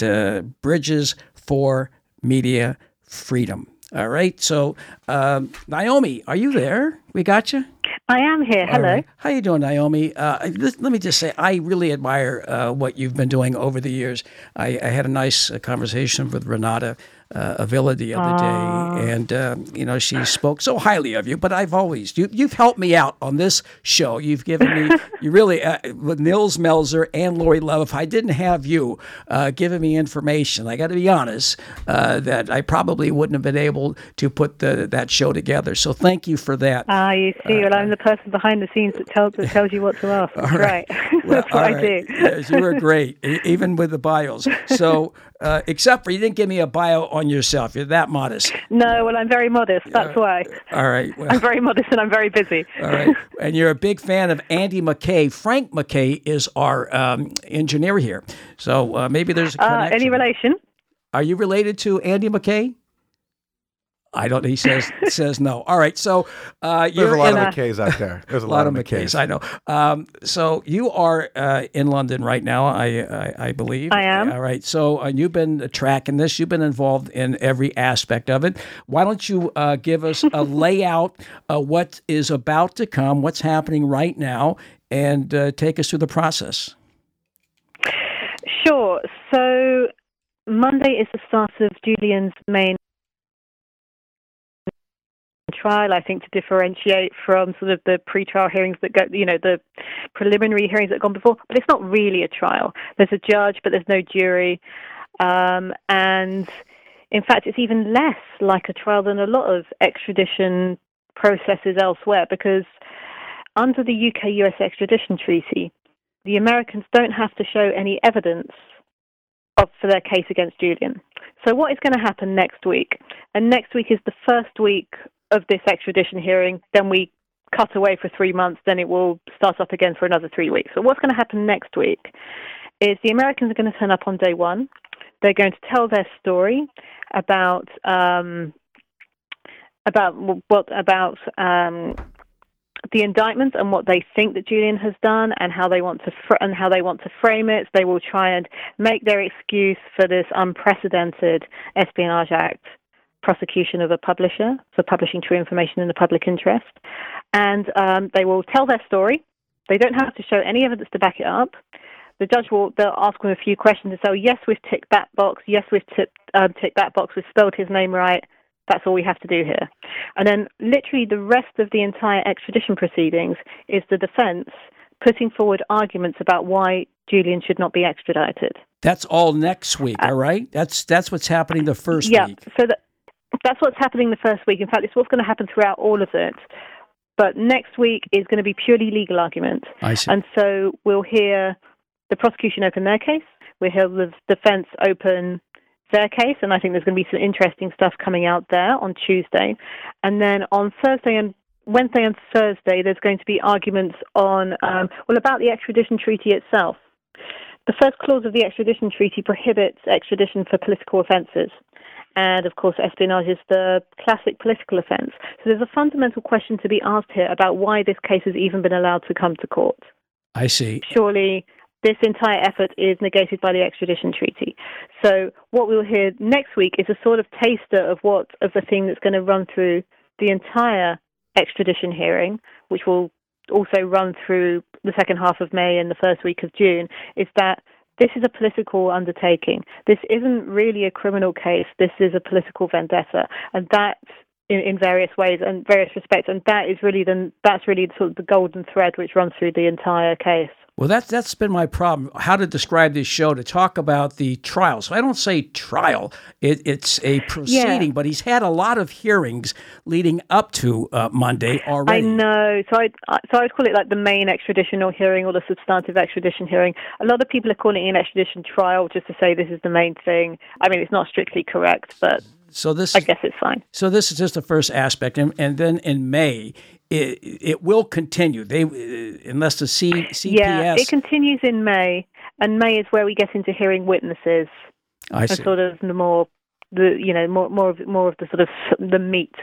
Bridges for Media Freedom. All right. So, um, Naomi, are you there? We got you. I am here. Hello. right. How you doing, Naomi? Uh, let, let me just say, I really admire uh, what you've been doing over the years. I, I had a nice uh, conversation with Renata uh, Avila the other day, and um, you know she spoke so highly of you. But I've always you, you've helped me out on this show. You've given me you really uh, with Nils Melzer and Lauri Love. If I didn't have you uh, giving me information, I got to be honest uh, that I probably wouldn't have been able to put the, that show together. So thank you for that. Ah, you see, well, I'm the person behind the scenes that tells that tells you what to ask. That's right. Well, That's what all I do. Yes, you were great, even with the bios. So, uh, except for you didn't give me a bio on yourself. You're that modest. No, well, I'm very modest. That's why. All right. Well, I'm very modest and I'm very busy. all right. And you're a big fan of Andy McKay. Frank McKay is our um, engineer here. So uh, maybe there's a Uh, any relation? Are you related to Andy McKay? I don't. He says says no. All right. So uh, There's you're a lot in of McKays out there. There's a, a lot, of McKays. I know. Um, so you are uh, in London right now, I, I, I believe. I am. All right. So uh, you've been tracking this. You've been involved in every aspect of it. Why don't you uh, give us a layout of what is about to come, what's happening right now, and uh, take us through the process. Sure. So Monday is the start of Julian's main trial, I think, to differentiate from sort of the pre-trial hearings that go, you know, the preliminary hearings that have gone before. But it's not really a trial. There's a judge, but there's no jury. Um, and in fact, it's even less like a trial than a lot of extradition processes elsewhere because under the UK US extradition treaty, the Americans don't have to show any evidence of, for their case against Julian. So, what is going to happen next week? And next week is the first week of this extradition hearing. Then we cut away for three months. Then it will start up again for another three weeks. So, what's going to happen next week is the Americans are going to turn up on day one. They're going to tell their story about um, about what about um, the indictment and what they think that Julian has done and how they want to fr- and how they want to frame it. They will try and make their excuse for this unprecedented Espionage Act prosecution of a publisher for publishing true information in the public interest, and um, they will tell their story. They don't have to show any evidence to back it up. The judge will they'll ask them a few questions and say, oh, "Yes, we've ticked that box. Yes, we've ticked, um, ticked that box. We've spelled his name right." That's all we have to do here. And then, literally, the rest of the entire extradition proceedings is the defense putting forward arguments about why Julian should not be extradited. That's all next week. All right. That's that's what's happening the first yeah, week. so that, that's what's happening the first week. In fact, it's what's going to happen throughout all of it. But next week is going to be purely legal argument. And so we'll hear the prosecution open their case. We'll hear the defense open their case, and I think there's going to be some interesting stuff coming out there on Tuesday. And then on Thursday and Wednesday and Thursday, there's going to be arguments on, um, well, about the extradition treaty itself. The first clause of the extradition treaty prohibits extradition for political offences. And of course, espionage is the classic political offence. So there's a fundamental question to be asked here about why this case has even been allowed to come to court I see. surely this entire effort is negated by the extradition treaty. So what we'll hear next week is a sort of taster of what of the thing that's going to run through the entire extradition hearing, which will also run through the second half of May and the first week of June, is that this is a political undertaking. This isn't really a criminal case. This is a political vendetta, and that in, in various ways and various respects, and that is really the that's really sort of the golden thread which runs through the entire case. Well, that's that's been my problem. How to describe this show to talk about the trial. So I don't say trial; it, it's a proceeding. But he's had a lot of hearings leading up to uh, Monday already. I know. So I so I would call it like the main extraditional hearing or the substantive extradition hearing. A lot of people are calling it an extradition trial just to say this is the main thing. I mean, it's not strictly correct, but So this, I guess it's fine. so this is just the first aspect, and, and then in May, it, it will continue. They unless the C, CPS. Yeah, it continues in May, and May is where we get into hearing witnesses I and see. sort of the more the you know more more of more of the sort of the meat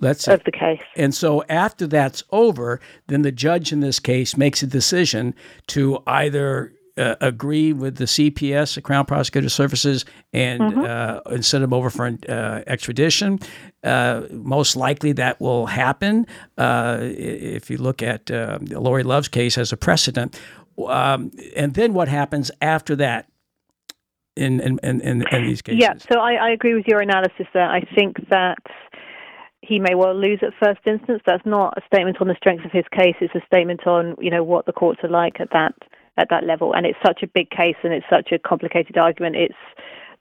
That's of the case. And so after that's over, then the judge in this case makes a decision to either uh, agree with the CPS, the Crown Prosecutor Services, and uh, and send them over for uh, extradition. Uh, most likely that will happen uh, if you look at uh, Lauri Love's case as a precedent. Um, and then what happens after that in in, in, in, in these cases? Yeah, so I, I agree with your analysis there. I think that he may well lose at first instance. That's not a statement on the strength of his case. It's a statement on you know what the courts are like at that at that level. And it's such a big case and it's such a complicated argument. It's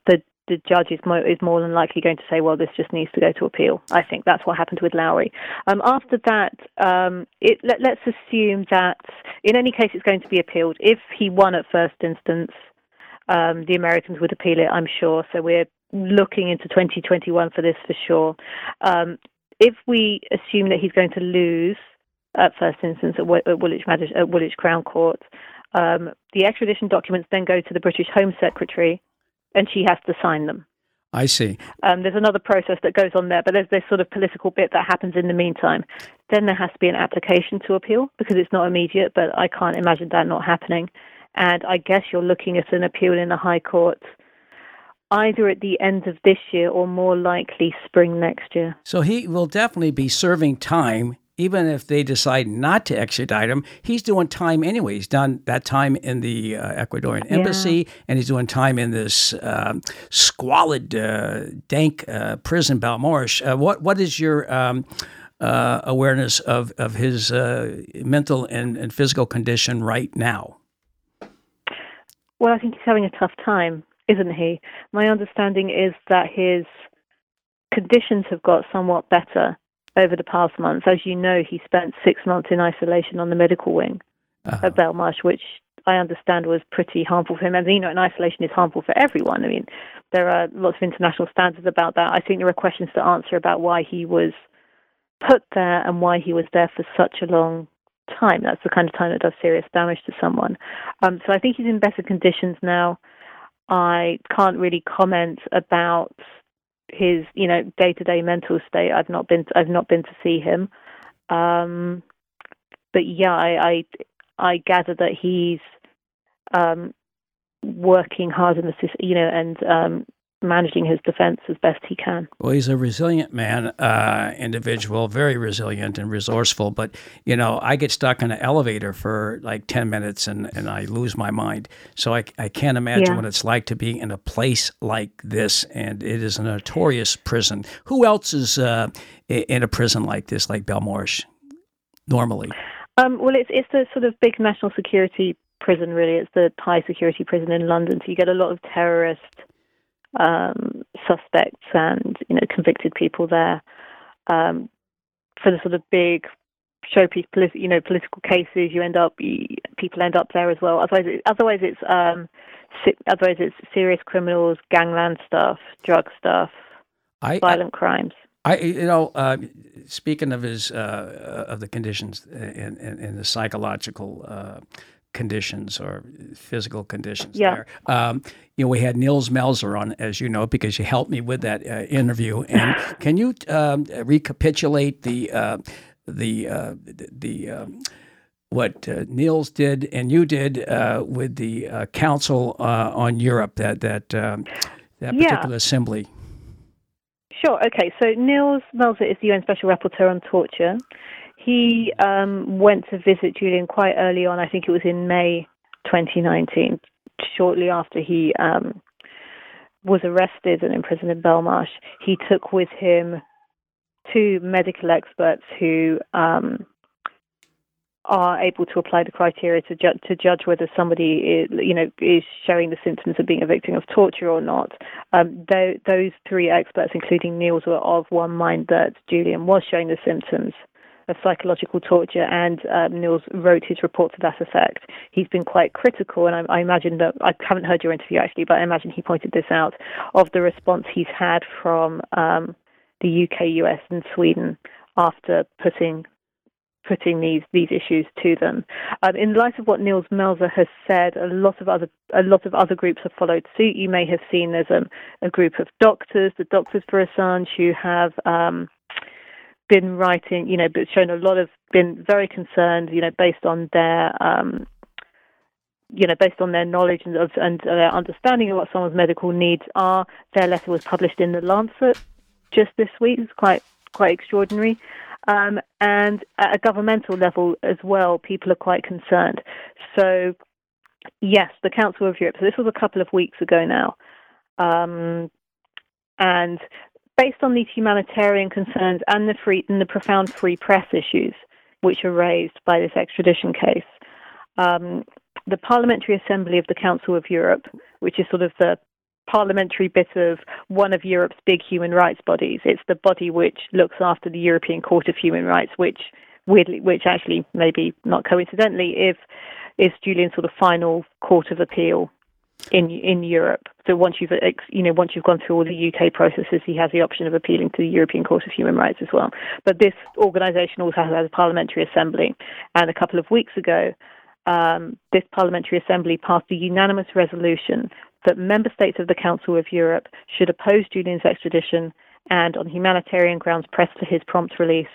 the the judge is more, is more than likely going to say, well, this just needs to go to appeal. I think that's what happened with Lauri. Um, after that, um, it, let, let's assume that in any case it's going to be appealed. If he won at first instance, um, the Americans would appeal it, I'm sure. So we're looking into 2021 for this for sure. Um, if we assume that he's going to lose at first instance at, at Woolwich, at Woolwich Crown Court, um, the extradition documents then go to the British Home Secretary, and she has to sign them. I see. Um, there's another process that goes on there, but there's this sort of political bit that happens in the meantime. Then there has to be an application to appeal because it's not immediate, but I can't imagine that not happening. And I guess you're looking at an appeal in the High Court either at the end of this year or more likely spring next year. So he will definitely be serving time, even if they decide not to extradite him. He's doing time anyway. He's done that time in the uh, Ecuadorian embassy, and he's doing time in this um squalid, uh, dank uh, prison, Belmarsh. Uh, what what is your um, uh, awareness of of his uh, mental and, and physical condition right now? Well, I think he's having a tough time, isn't he? My understanding is that his conditions have got somewhat better over the past months. As you know, he spent six months in isolation on the medical wing Uh-huh. at Belmarsh, which I understand was pretty harmful for him. And you know, and isolation is harmful for everyone. I mean, there are lots of international standards about that. I think there are questions to answer about why he was put there and why he was there for such a long time. That's the kind of time that does serious damage to someone. Um, so I think he's in better conditions now. I can't really comment about his, you know, day-to-day mental state. I've not been, I've not been to see him. Um, but yeah, I, I, I gather that he's um, working hard in the, sys- you know, and um, managing his defense as best he can. Well, he's a resilient man, uh, individual, very resilient and resourceful. But you know, I get stuck in an elevator for like ten minutes and, and I lose my mind. So I, I can't imagine Yeah. what it's like to be in a place like this. And it is a notorious prison. Who else is uh, in a prison like this, like Belmarsh, normally? Um, well, it's it's a sort of big national security prison, really. It's the high security prison in London, so you get a lot of terrorist um, suspects and you know convicted people there um, for the sort of big showpiece, politi- you know, political cases. You end up you, people end up there as well. Otherwise, it, otherwise it's um, si- otherwise it's serious criminals, gangland stuff, drug stuff, I, I violent crimes. I, you know, uh, speaking of his uh, of the conditions and, and, and the psychological uh, conditions or physical conditions Yeah. there, um, you know, we had Nils Melzer on, as you know, because you helped me with that uh, interview. And can you um, recapitulate the uh, the uh, the, um, what uh, Nils did and you did uh, with the uh, Council uh, on Europe that that um, that Yeah. particular assembly? Sure. Okay. So Nils Melzer is the UN Special Rapporteur on Torture. He um, went to visit Julian quite early on. I think it was in May 2019, shortly after he um, was arrested and imprisoned in Belmarsh. He took with him two medical experts who um, are able to apply the criteria to, ju- to judge whether somebody is, you know, is showing the symptoms of being a victim of torture or not. Um, th- those three experts, including Nils, were of one mind that Julian was showing the symptoms of psychological torture, and um, Nils wrote his report to that effect. He's been quite critical, and I, I imagine that I haven't heard your interview actually, but I imagine he pointed this out of the response he's had from um, the UK, US, and Sweden after putting putting these these issues to them. Um, in light of what Nils Melzer has said, a lot of other a lot of other groups have followed suit. You may have seen there's a, a group of doctors, the Doctors for Assange, who have um, been writing, you know, but shown a lot of been very concerned, you know, based on their um, you know, based on their knowledge and, of, and their understanding of what someone's medical needs are. Their letter was published in the Lancet just this week. It's quite quite extraordinary. Um, and at a governmental level as well, people are quite concerned. So, yes, the Council of Europe. So this was a couple of weeks ago now, um, and based on these humanitarian concerns and the free and the profound free press issues which are raised by this extradition case, um, the Parliamentary Assembly of the Council of Europe, which is sort of the parliamentary bit of one of Europe's big human rights bodies. It's the body which looks after the European Court of Human Rights, which weirdly, which actually maybe not coincidentally, if is Julian's sort of final court of appeal in in Europe. So once you've you know once you've gone through all the UK processes, he has the option of appealing to the European Court of Human Rights as well. But this organisation also has a parliamentary assembly, and a couple of weeks ago. Um, this parliamentary assembly passed a unanimous resolution that member states of the Council of Europe should oppose Julian's extradition and, on humanitarian grounds, press for his prompt release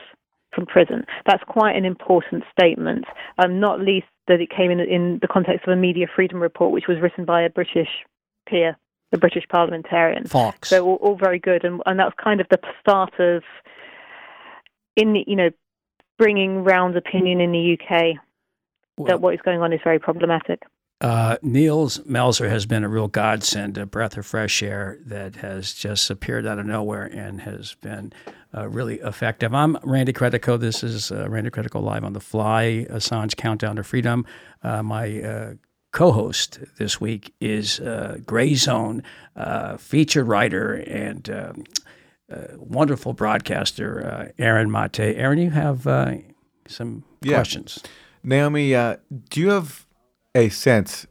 from prison. That's quite an important statement, um, not least that it came in, in the context of a media freedom report, which was written by a British peer, a British parliamentarian. Foulkes. So all, all very good, and, and that's kind of the start of, in you know, bringing round opinion in the UK Well- that what is going on is very problematic. Uh, Nils Melzer has been a real godsend, a breath of fresh air that has just appeared out of nowhere and has been uh, really effective. I'm Randy Credico. This is uh, Randy Credico Live on the Fly, Assange Countdown to Freedom. Uh, my uh, co host this week is uh, Grayzone, uh, featured writer and um, wonderful broadcaster, uh, Aaron Maté. Aaron, you have uh, some Yeah. questions. Naomi, uh, do you have a sense,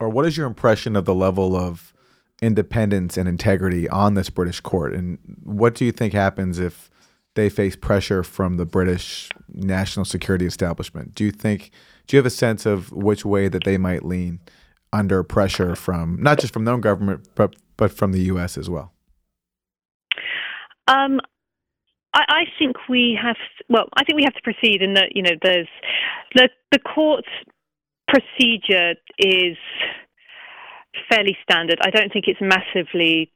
or what is your impression of the level of independence and integrity on this British court? And what do you think happens if they face pressure from the British national security establishment? Do you think, do you have a sense of which way that they might lean under pressure from not just from their own government, but, but from the U.S. as well? Um, I, I think we have. Well, I think we have to proceed in that you know there's the the court procedure is fairly standard. I don't think it's massively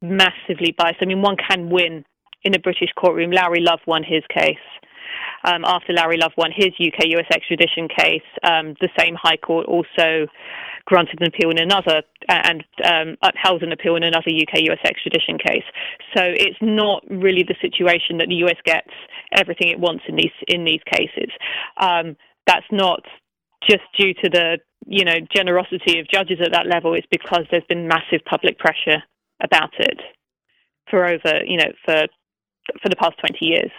massively biased. I mean, one can win in a British courtroom. Lauri Love won his case. Um, after Lauri Love won his UK US extradition case, um, the same High Court also granted an appeal in another and um, upheld an appeal in another UK US extradition case. So it's not really the situation that the US gets everything it wants in these in these cases. Um, that's not just due to the you know generosity of judges at that level. It's because there's been massive public pressure about it for over you know for for the past 20 years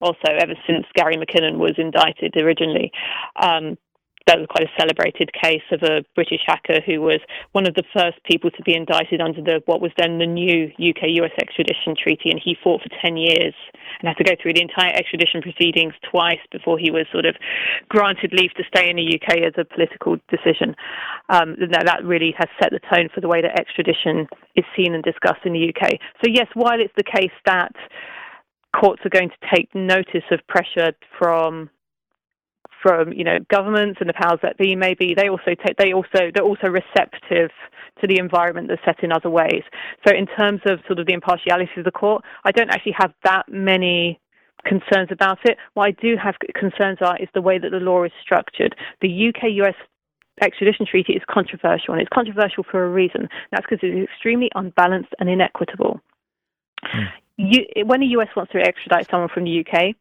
also ever since Gary McKinnon was indicted originally. Um, that was quite a celebrated case of a British hacker who was one of the first people to be indicted under the what was then the new UK-US extradition treaty, and he fought for 10 years and had to go through the entire extradition proceedings twice before he was sort of granted leave to stay in the UK as a political decision. Um, that, that really has set the tone for the way that extradition is seen and discussed in the UK. So yes, while it's the case that courts are going to take notice of pressure from from you know governments and the powers that be maybe they also take they also they're also receptive to the environment that's set in other ways. So in terms of sort of the impartiality of the court i don't actually have that many concerns about it. What i do have concerns are is the way that the law is structured. The uk us extradition treaty is controversial and it's controversial for a reason. That's because it's extremely unbalanced and inequitable. Hmm. You, when the US wants to extradite someone from the UK,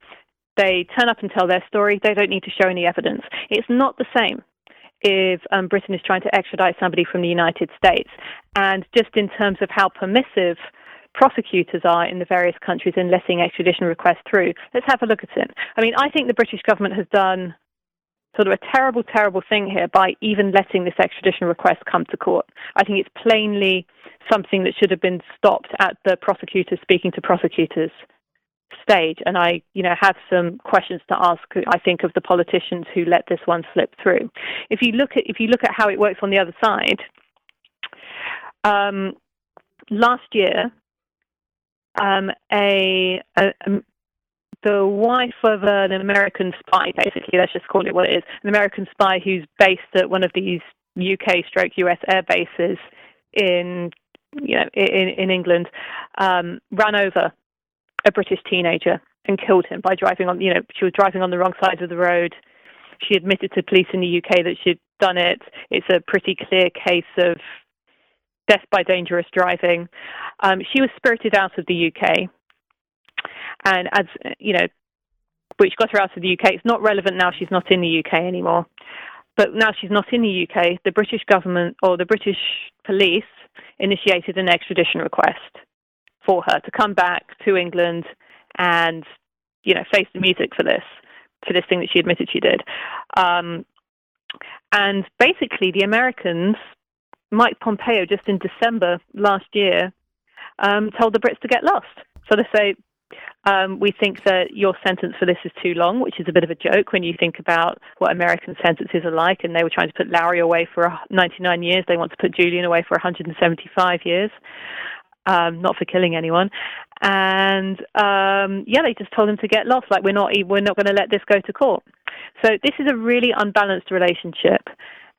They turn up and tell their story. They don't need to show any evidence. It's not the same if um, Britain is trying to extradite somebody from the United States. And just in terms of how permissive prosecutors are in the various countries in letting extradition requests through, let's have a look at it. I mean, I think the British government has done sort of a terrible, terrible thing here by even letting this extradition request come to court. I think it's plainly something that should have been stopped at the prosecutors speaking to prosecutors stage. And I, you know, have some questions to ask. I think of the politicians who let this one slip through. If you look at if you look at how it works on the other side, um, last year, um, a, a, a the wife of an American spy, basically, let's just call it what it is, an American spy who's based at one of these UK stroke US air bases in you know in, in England, um, ran over a British teenager and killed him by driving on you know she was driving on the wrong side of the road. She admitted to police in the UK that she'd done it. It's a pretty clear case of death by dangerous driving. Um, she was spirited out of the UK and as you know, which got her out of the UK. It's not relevant now. She's not in the UK anymore. But now she's not in the UK. The British government or the British police initiated an extradition request for her to come back to England and you know face the music for this for this thing that she admitted she did. Um, and basically, the Americans, Mike Pompeo, just in December last year, um, told the Brits to get lost. So they say um, we think that your sentence for this is too long, which is a bit of a joke when you think about what American sentences are like. And they were trying to put Lauri away for 99 years. They want to put Julian away for 175 years, um, not for killing anyone. And um, yeah, they just told him to get lost. Like we're not we're not going to let this go to court. So this is a really unbalanced relationship,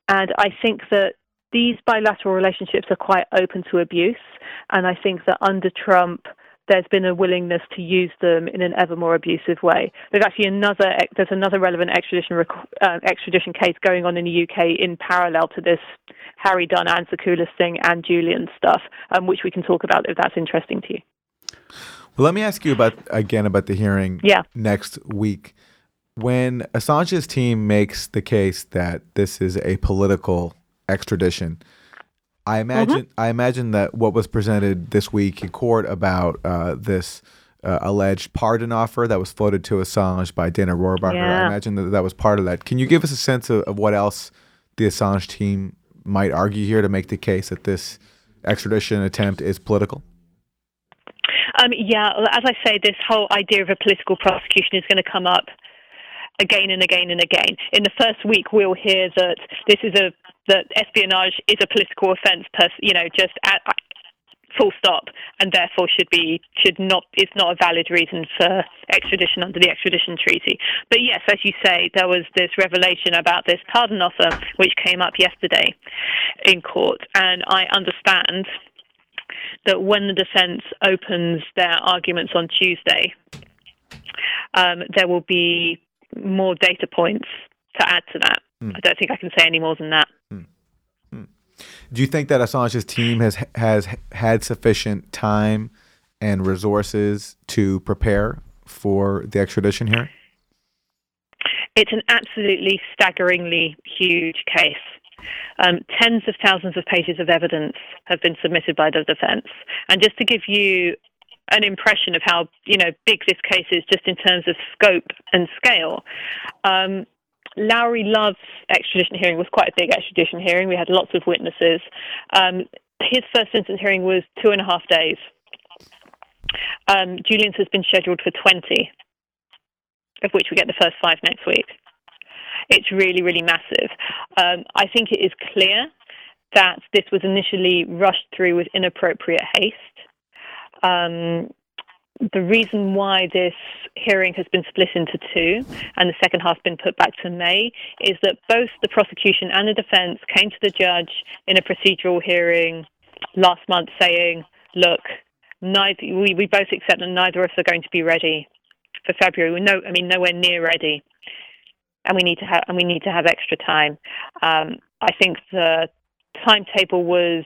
and I think that these bilateral relationships are quite open to abuse. And I think that under Trump there's been a willingness to use them in an ever more abusive way. There's actually another there's another relevant extradition uh, extradition case going on in the UK in parallel to this Harry Dunn, Anne Sacoolas thing, and Julian stuff, um, which we can talk about if that's interesting to you. Well, let me ask you about again about the hearing yeah. next week. When Assange's team makes the case that this is a political extradition, I mm-hmm. imagine mm-hmm. I imagine that what was presented this week in court about uh, this uh, alleged pardon offer that was floated to Assange by Dana Rohrabacher. Yeah. I imagine that that was part of that. Can you give us a sense of, of what else the Assange team might argue here to make the case that this extradition attempt is political? Um, yeah, as I say, this whole idea of a political prosecution is going to come up again and again and again. In the first week, we'll hear that this is a that espionage is a political offence, you know, just at, full stop, and therefore should be should not is not a valid reason for extradition under the extradition treaty. But yes, as you say, there was this revelation about this pardon offer which came up yesterday in court, and I understand that when the defence opens their arguments on Tuesday, um, there will be more data points to add to that. Mm. I don't think I can say any more than that. Do you think that Assange's team has has had sufficient time and resources to prepare for the extradition hearing? It's an absolutely staggeringly huge case. Um, tens of thousands of pages of evidence have been submitted by the defence. And just to give you an impression of how you know big this case is, just in terms of scope and scale, um, Lauri Love's extradition hearing was quite a big extradition hearing. We had lots of witnesses. Um, his first instance hearing was two and a half days. Um, Julian's has been scheduled for 20, of which we get the first five next week. It's really, really massive. Um, I think it is clear that this was initially rushed through with inappropriate haste. Um, the reason why this hearing has been split into two and the second half been put back to May is that both the prosecution and the defense came to the judge in a procedural hearing last month saying, look, neither, we, we both accept that neither of us are going to be ready for February. We're no, I mean, nowhere near ready. And we need to have, and we need to have extra time. Um, I think the timetable was,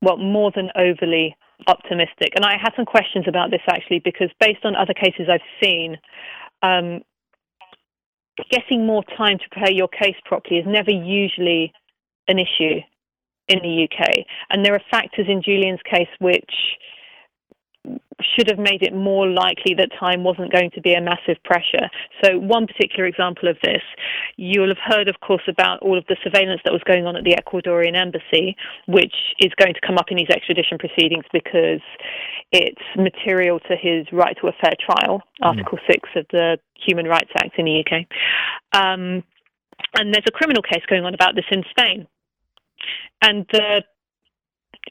well, more than overly optimistic. And I had some questions about this actually because based on other cases I've seen, um, getting more time to prepare your case properly is never usually an issue in the UK. And there are factors in Julian's case which should have made it more likely that time wasn't going to be a massive pressure. So, one particular example of this, you'll have heard, of course, about all of the surveillance that was going on at the Ecuadorian embassy, which is going to come up in these extradition proceedings because it's material to his right to a fair trial, Article 6 of the Human Rights Act in the UK. Um, and there's a criminal case going on about this in Spain. And the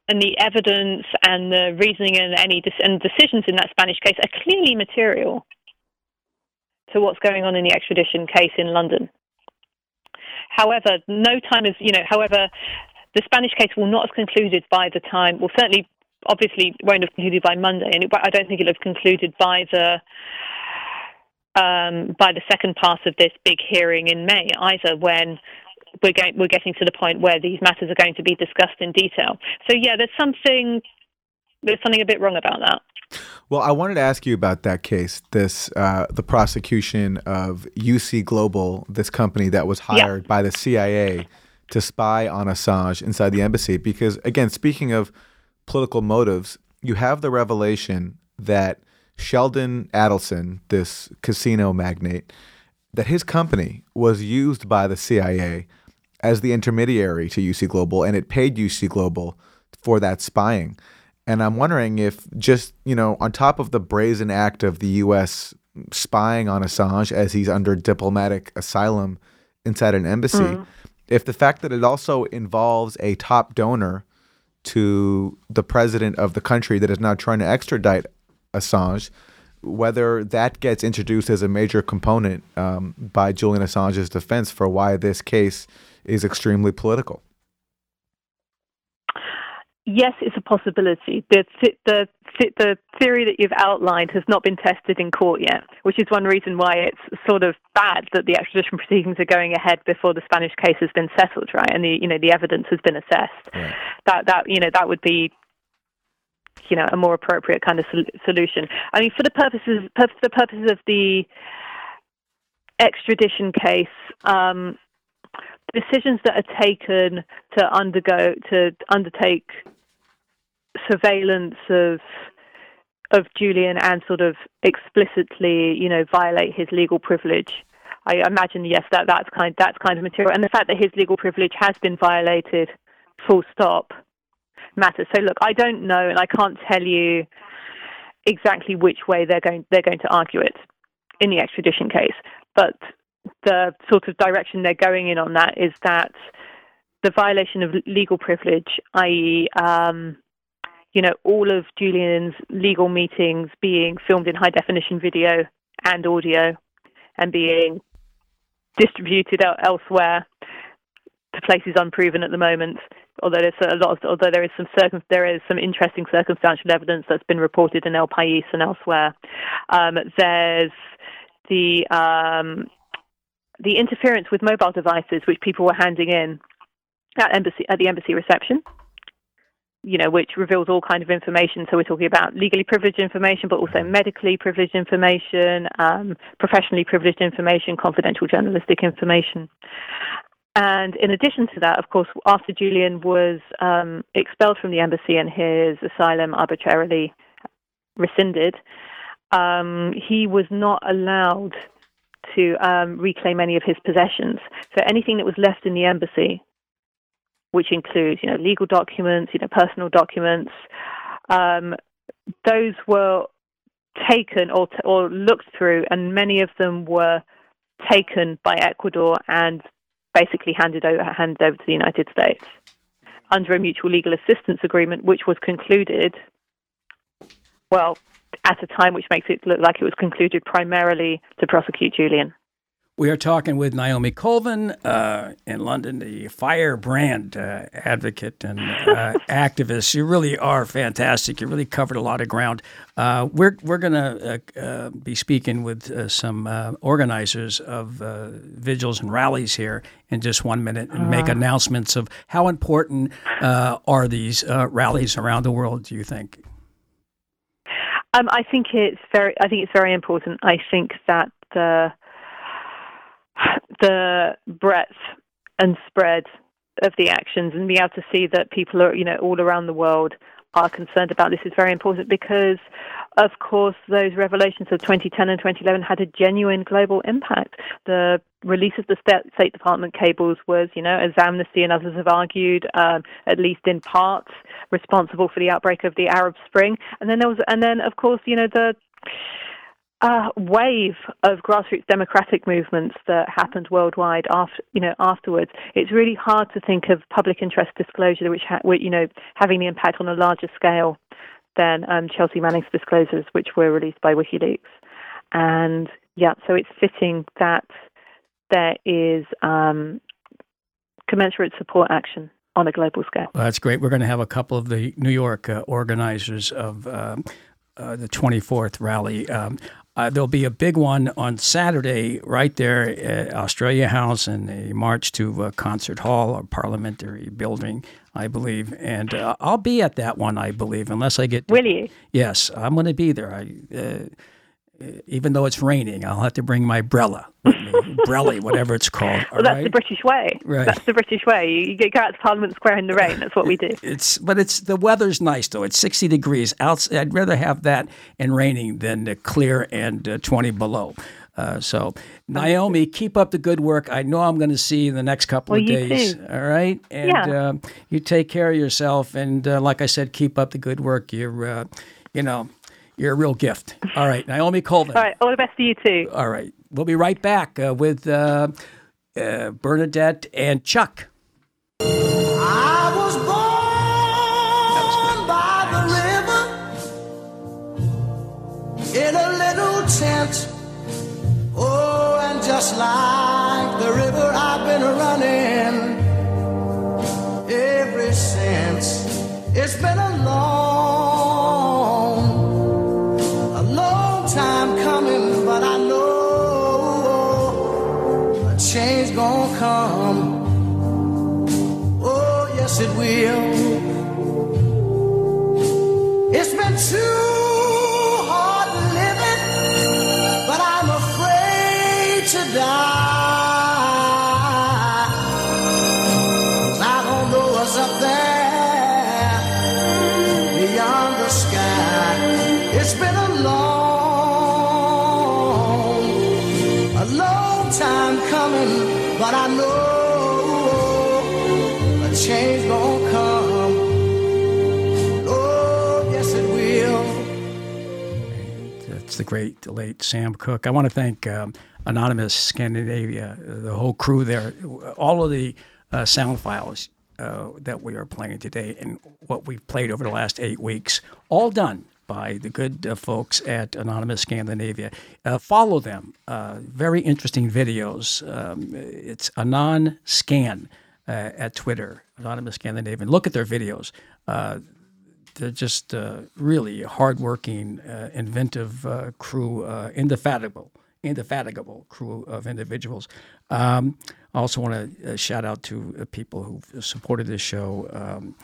and the evidence and the reasoning and any de- and decisions in that Spanish case are clearly material to what's going on in the extradition case in London. However, no time is you know. However, the Spanish case will not have concluded by the time. Well, certainly, obviously, won't have concluded by Monday, and it, I don't think it'll have concluded by the um, by the second part of this big hearing in May either. When we're going, we're getting to the point where these matters are going to be discussed in detail. So yeah, there's something there's something a bit wrong about that. Well, I wanted to ask you about that case, this uh, the prosecution of UC Global, this company that was hired yeah. by the CIA to spy on Assange inside the embassy. Because again, speaking of political motives, you have the revelation that Sheldon Adelson, this casino magnate, that his company was used by the CIA as the intermediary to UC Global, and it paid UC Global for that spying. And I'm wondering if just, you know, on top of the brazen act of the US spying on Assange as he's under diplomatic asylum inside an embassy, mm. if the fact that it also involves a top donor to the president of the country that is now trying to extradite Assange, whether that gets introduced as a major component um, by Julian Assange's defense for why this case is extremely political. Yes, it's a possibility. The, the, the theory that you've outlined has not been tested in court yet, which is one reason why it's sort of bad that the extradition proceedings are going ahead before the Spanish case has been settled, right? And the you know the evidence has been assessed. Right. That that you know that would be you know a more appropriate kind of sol- solution. I mean, for the purposes for the purposes of the extradition case, um, decisions that are taken to undergo to undertake surveillance of of Julian and sort of explicitly, you know, violate his legal privilege. I imagine yes, that that's kind that's kind of material, and the fact that his legal privilege has been violated, full stop, matters. So look, I don't know, and I can't tell you exactly which way they're going they're going to argue it in the extradition case, but the sort of direction they're going in on that is that the violation of legal privilege, i.e., um, you know, all of Julian's legal meetings being filmed in high definition video and audio and being distributed elsewhere to places unproven at the moment. Although there's a lot, of, although there is some circum, there is some interesting circumstantial evidence that's been reported in El País and elsewhere. Um, there's the um, the interference with mobile devices, which people were handing in at embassy at the embassy reception. You know, which reveals all kind of information. So we're talking about legally privileged information, but also medically privileged information, um, professionally privileged information, confidential journalistic information. And in addition to that, of course, after Julian was um, expelled from the embassy and his asylum arbitrarily rescinded, um, he was not allowed to um, reclaim any of his possessions. So anything that was left in the embassy, which includes, you know, legal documents, you know, personal documents, um, those were taken or t- or looked through, and many of them were taken by Ecuador and basically handed over handed over to the United States under a mutual legal assistance agreement, which was concluded. Well, at a time which makes it look like it was concluded primarily to prosecute Julian. We are talking with Naomi Colvin uh, in London, the firebrand uh, advocate and uh, activist. You really are fantastic. You really covered a lot of ground. Uh, we're we're going to uh, uh, be speaking with some organizers of vigils and rallies here in just one minute and make announcements of how important are these rallies around the world. Do you think? Um, I think it's very. I think it's very important. I think that the the breadth and spread of the actions and be able to see that people are, you know, all around the world are concerned about this is very important because, of course, those revelations of 2010 and 2011 had a genuine global impact. The release of the State Department cables was, you know, as Amnesty and others have argued, um, at least in part, responsible for the outbreak of the Arab Spring. And then there was, and then of course, you know, the uh, wave of grassroots democratic movements that happened worldwide after you know afterwards. It's really hard to think of public interest disclosure which ha- you know having the impact on a larger scale than um, Chelsea Manning's disclosures, which were released by WikiLeaks. And yeah, so it's fitting that there is um, commensurate support action on a global scale. Well, that's great. We're going to have a couple of the New York uh, organizers of. Um, uh, the 24th rally. Um, uh, there'll be a big one on Saturday right there at Australia House and a march to uh, Concert Hall, a parliamentary building, I believe. And uh, I'll be at that one, I believe, unless I get. To, Will you? Yes, I'm going to be there. I, uh, even though it's raining, I'll have to bring my brella with brelly, whatever it's called. well, that's right? the British way. Right. That's the British way. You, go out to Parliament Square in the rain. That's what we do. It's but it's the weather's nice though. It's 60 degrees outside. I'd rather have that and raining than uh, clear and uh, 20 below. Uh, so, Naomi, keep up the good work. I know I'm going to see you in the next couple well, of days. Too. All right, and yeah. Um, you take care of yourself. And uh, like I said, keep up the good work. You're, uh, you know, you're a real gift. All right, Naomi Colvin. All right, all the best to you too. All right, we'll be right back uh, with uh, uh, Bernadette and Chuck. I was born by the river in a little tent. Oh, and just like the river, I've been running ever since. It's been a come. Oh, yes, it will. It's been too hard living, but I'm afraid to die. The great, late Sam Cooke. I want to thank um, Anonymous Scandinavia, the whole crew there, all of the uh, sound files uh, that we are playing today, and what we've played over the last eight weeks, all done by the good uh, folks at Anonymous Scandinavia. Uh, follow them. Uh, very interesting videos. Um, it's Anon Scan uh, at Twitter, Anonymous Scandinavian. Look at their videos. Uh, they're just uh, really hardworking, inventive crew, indefatigable, indefatigable crew of individuals. Um, I also want to shout out to people who've supported this show. Um,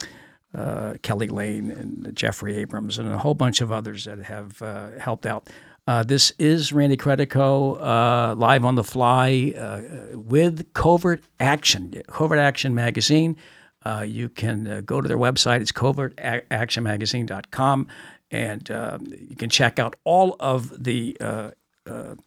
uh, Kelly Lane and Jeffrey Abrams and a whole bunch of others that have uh, helped out. Uh, this is Randy Credico live on the fly with Covert Action, Covert Action Magazine. You can go to their website. It's covertactionmagazine.com, and um, you can check out all of the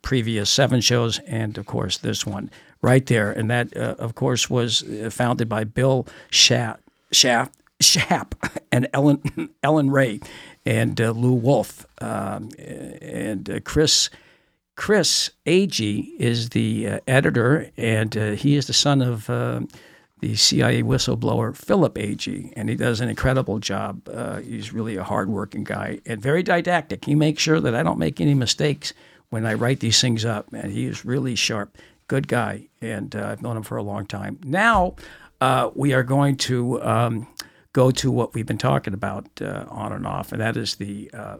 previous seven shows and, of course, this one right there. And that, of course, was founded by Bill Shaft. Shaft Schaap and Ellen Ellen Ray and uh, Lou Wolf um, and uh, Chris Chris Agee is the uh, editor and uh, he is the son of uh, the CIA whistleblower Philip Agee and he does an incredible job. Uh, he's really a hardworking guy and very didactic. He makes sure that I don't make any mistakes when I write these things up. And he is really sharp, good guy, and I've known him for a long time. Now we are going to. Um, go to what we've been talking about uh, on and off, and that is the uh,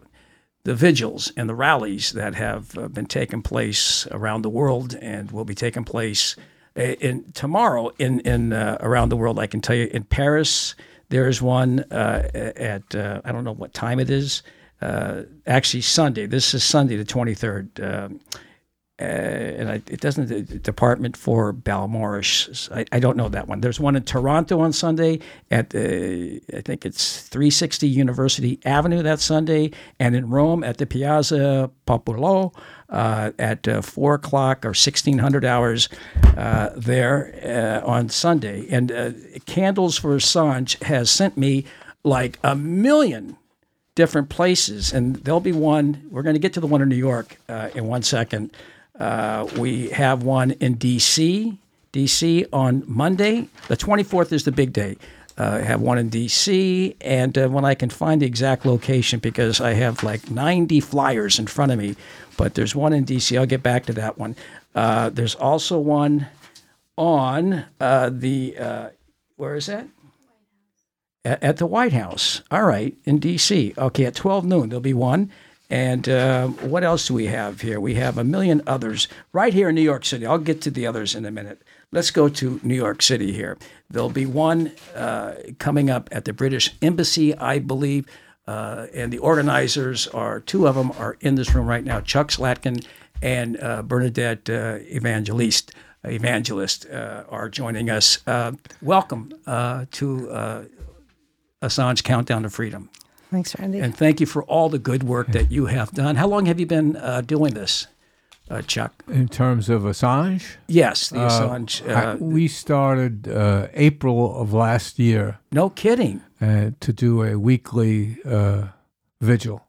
the vigils and the rallies that have uh, been taking place around the world and will be taking place in tomorrow in in uh, around the world. I can tell you in Paris there is one uh, at uh, I don't know what time it is. actually, Sunday. This is Sunday, the twenty third. uh, and I, it doesn't the Department for Balmoral. I, I don't know that one. There's one in Toronto on Sunday at the I think it's 360 University Avenue that Sunday, and in Rome at the Piazza Popolo uh, at uh, four o'clock or 1600 hours uh, there uh, on Sunday. And uh, Candles for Assange has sent me like a million different places, and there'll be one. We're going to get to the one in New York uh, in one second. We have one in D.C. D.C. on Monday. The 24th is the big day. Uh, have one in D.C. and uh, when I can find the exact location because I have like 90 flyers in front of me, but there's one in D.C. I'll get back to that one. Uh, there's also one on uh, the uh, where is that? At, at the White House. All right, in D.C. Okay, at 12 noon there'll be one. And uh, what else do we have here? We have a million others right here in New York City. I'll get to the others in a minute. Let's go to New York City here. There'll be one uh, coming up at the British Embassy, I believe. Uh, and the organizers are two of them are in this room right now Chuck Slatkin and uh, Bernadette uh, Evangelist. Evangelist uh, are joining us. Uh, welcome to Assange Countdown to Freedom. Thanks, Randy. And thank you for all the good work that you have done. How long have you been uh, doing this, uh, Chuck? In terms of Assange? Yes, the Uh, Assange. I- Uh, we started uh, April of last year no kidding. uh, to do a weekly uh, vigil.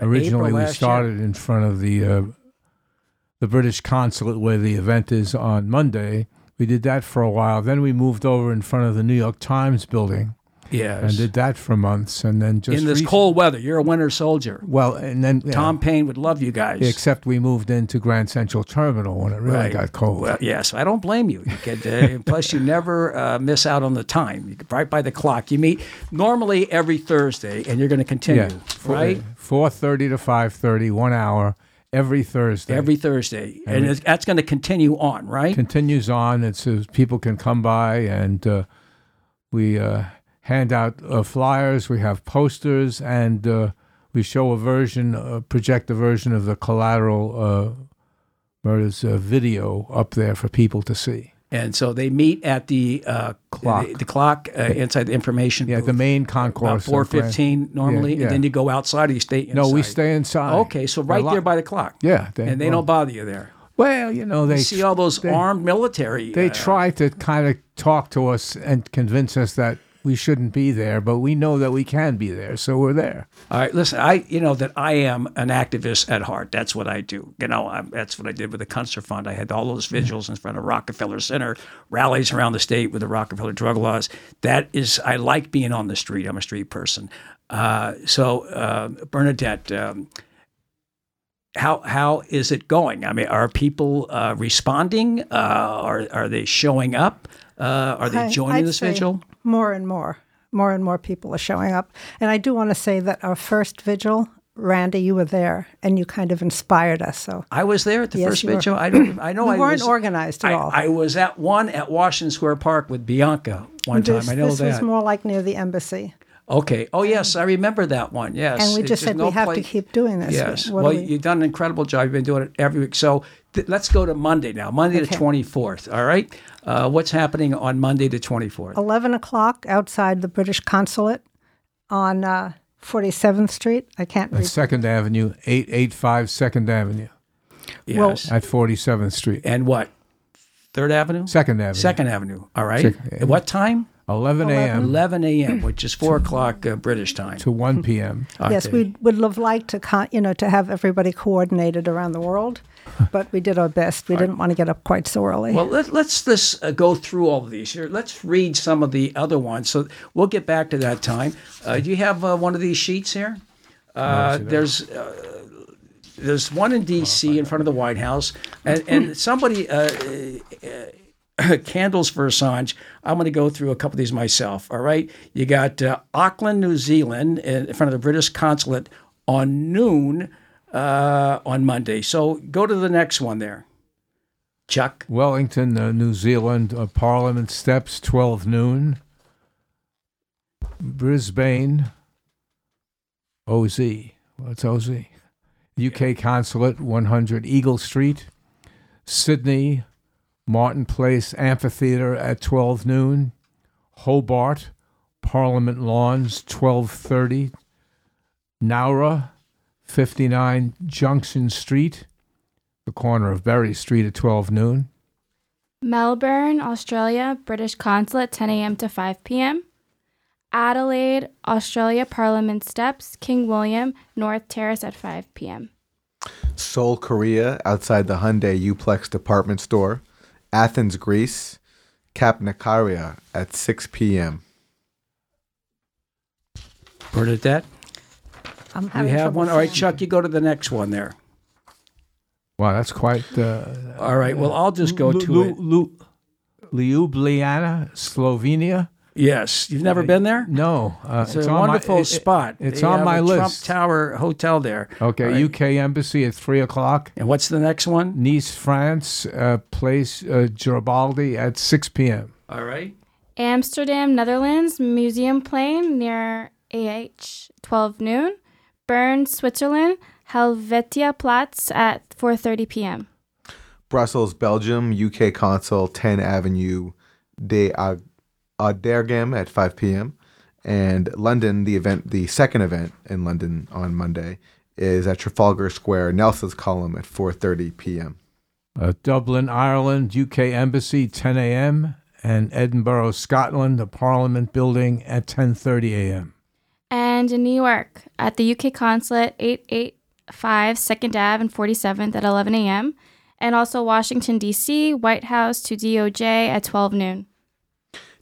Originally, we started in front of the uh, the British consulate where the event is on Monday. We did that for a while. Then we moved over in front of the New York Times building Yes. and did that for months. And then just in this cold weather, you're a winter soldier. well, and then yeah, Tom Paine would love you guys. Except we moved into Grand Central Terminal when it really Right. got cold. Well, yes, I don't blame you. you could, uh, plus, you never uh, miss out on the time. You could, right by the clock. You meet normally every Thursday, and you're going to continue, yeah, right? Four thirty to five thirty, one hour every Thursday. Every Thursday, and Every- it's, that's going to continue on, right? continues on. It's uh, people can come by and uh, we uh, hand out uh, flyers. We have posters and uh, we show a version, uh, project a version of the collateral uh, murders uh, video up there for people to see. And so they meet at the uh, Clock. the, the clock uh, inside the information Yeah, booth. the main concourse. of four fifteen normally, Yeah, yeah. and then you go outside or you stay inside. No, we stay inside. Okay, so right there by the clock. Yeah, they- and they well- don't bother you there. Well, you know, they you see all those they- armed military. They uh, try to kind of talk to us and convince us that we shouldn't be there, but we know that we can be there, so we're there. All right, listen. I, you know, that I am an activist at heart. That's what I do. You know, I'm, that's what I did with the Cancer Fund. I had all those vigils in front of Rockefeller Center, rallies around the state with the Rockefeller drug laws. That is, I like being on the street. I'm a street person. Uh, so, uh, Bernadette, um, how how is it going? I mean, are people uh, responding? Uh, are are they showing up? Uh, are they I- joining I'd this say vigil? More and more, more and more people are showing up. And I do want to say that our first vigil, Randy, you were there, and you kind of inspired us. So I was there at the Yes, first vigil. I don't. I know We I weren't was, organized at I, all. I was at one at Washington Square Park with Bianca one this, time. I know this that. was more like near the embassy, okay. Oh yes, I remember that one. Yes. and we It's just said no we have place- to keep doing this. Yes. What well, we- you've done an incredible job. You've been doing it every week. So th- let's go to Monday now. Monday the twenty fourth. All right. Uh, what's happening on Monday the twenty fourth? 11 o'clock outside the British consulate on uh, 47th Street. I can't At read. Second Avenue, eight eight five Second Avenue well- Yes. at Forty Seventh Street. and what? Third Avenue. Second Avenue. Second Avenue. All right. Second- At what time? 11 a.m. 11 a.m., which is four o'clock uh, British time. to 1 p.m. Yes, we would have liked to, con- you know, to have everybody coordinated around the world, but we did our best. We didn't want to get up quite so early. Well, let, let's just uh, go through all of these here. Let's read some of the other ones. So we'll get back to that time. Uh, do you have uh, one of these sheets here? Uh, there's uh, there's one in D.C. in front of the White House, and, and somebody. Uh, uh, Candles for Assange. I'm going to go through a couple of these myself. All right. You got uh, Auckland, New Zealand, in front of the British consulate on noon uh, on Monday. So go to the next one there. Chuck. Wellington, uh, New Zealand, uh, Parliament Steps, 12 noon. Brisbane, OZ. What's OZ? UK Consulate, 100 Eagle Street. Sydney, Martin Place Amphitheater at 12 noon, Hobart, Parliament Lawns, 1230, Nowra, 59 Junction Street, the corner of Berry Street at 12 noon. Melbourne, Australia, British Consulate, 10 a.m. to 5 p.m. Adelaide, Australia, Parliament Steps, King William, North Terrace at 5 p.m. Seoul, Korea, outside the Hyundai Uplex department store. Athens, Greece, Kapnikarea at 6 p.m. Bernadette? I'm We having have trouble one. All right, saying. Chuck, you go to the next one there. Wow, that's quite. Uh, All right, well, I'll just go Lu- to Lu- it. Lu- Ljubljana, Slovenia. Yes, you've never been there? No, uh, It's, a on my- wonderful it- it- spot. It's They on have my a list. Trump Tower Hotel there. Okay, All right. UK Embassy at three o'clock. And what's the next one? Nice, France, uh, place uh, Garibaldi at six p.m. All right. Amsterdam, Netherlands, Museumplein near AH, 12 noon. Bern, Switzerland, Helvetia Platz at 4.30 p.m. Brussels, Belgium, UK Consul, 10 Avenue de Ag- Auderghem at 5 p.m. And London, the event, the second event in London on Monday is at Trafalgar Square, Nelson's Column at 4:30 p.m. Uh, Dublin, Ireland, UK Embassy, 10 a.m. And Edinburgh, Scotland, the Parliament Building at 10:30 a.m. And in New York, at the UK Consulate, 885 2nd Ave and 47th at 11 a.m. And also Washington, D.C., White House to DOJ at 12 noon.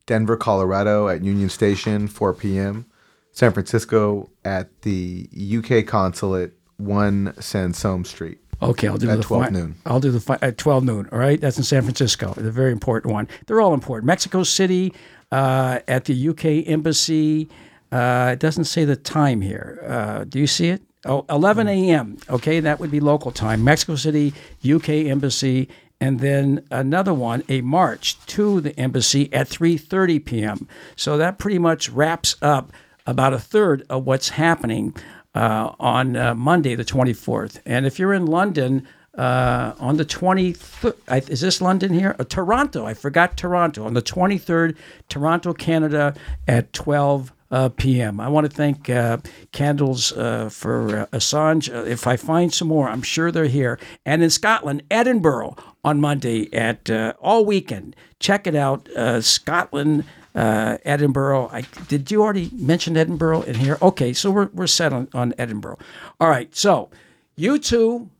Denver, Colorado at Union Station, 4 p.m. San Francisco at the UK Consulate, 1 Sansome Street. Okay, I'll do at the 12 fi- noon. I'll do the fi- at 12 noon. All right, that's in San Francisco. The very important one. They're all important. Mexico City uh, at the UK Embassy. Uh, it doesn't say the time here. Uh, do you see it? Oh, 11 a.m. Okay, that would be local time. Mexico City, UK Embassy, and then another one, a march to the embassy at 3:30 p.m. So that pretty much wraps up about a third of what's happening uh, on uh, Monday, the 24th. And if you're in London uh, on the 23rd, is this London here? Uh, Toronto, I forgot Toronto. On the 23rd, Toronto, Canada at 12 uh, p.m. I want to thank uh, Candles uh, for uh, Assange. Uh, if I find some more, I'm sure they're here. And in Scotland, Edinburgh on Monday at uh, all weekend. Check it out, Scotland Edinburgh. I, did you already mention Edinburgh in here? Okay, so we're, we're set on, on Edinburgh. All right, so you two,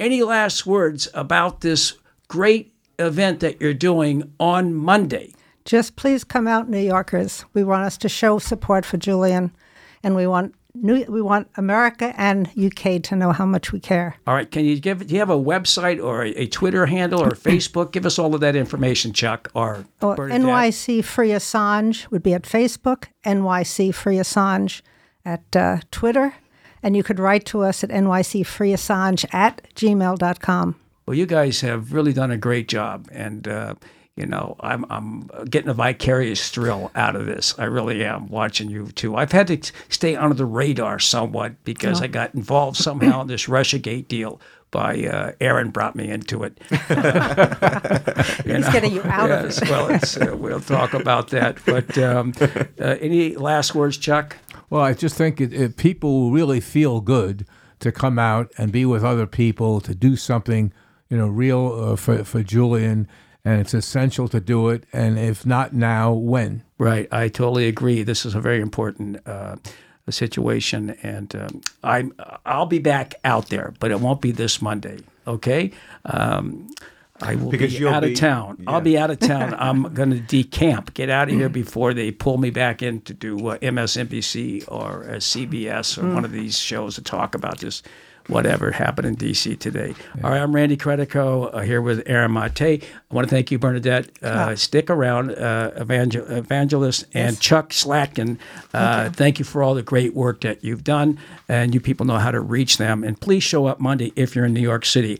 any last words about this great event that you're doing on Monday? Just please come out, New Yorkers. We want us to show support for Julian, and we want New, we want America and UK to know how much we care. All right, can you give? Do you have a website or a, a Twitter handle or Facebook? Give us all of that information, Chuck. Or Bernadette. NYC Free Assange would be at Facebook, NYC Free Assange at uh, Twitter, and you could write to us at nycfreeassange at gmail.com. Well, you guys have really done a great job, and uh, you know I'm I'm getting a vicarious thrill out of this. I really am watching you too. I've had to stay under the radar somewhat because Oh. I got involved somehow in this RussiaGate deal. By uh, Aaron brought me into it. You He's getting you out of yes, it. well, it's, uh, we'll talk about that. But um, uh, any last words, Chuck? Well, I just think it, it, people really feel good to come out and be with other people to do something, you know, real uh, for for Julian, and it's essential to do it. And if not now, when? Right, I totally agree. This is a very important uh, situation, and um, I'm I'll be back out there, but it won't be this Monday. Okay, um, I will Because be you'll out be- of town. I'll be out of town. I'm going to decamp, get out of here before they pull me back in to do uh, MSNBC or uh, CBS or Mm. one of these shows to talk about this. Whatever happened in DC today. All right, I'm Randy Credico uh, here with Aaron Maté. I want to thank you, Bernadette. Uh, Ah. Stick around, uh, evangel- evangelist and Chuck Slatkin. Uh, thank you for all the great work that you've done, and you people know how to reach them. And please show up Monday if you're in New York City.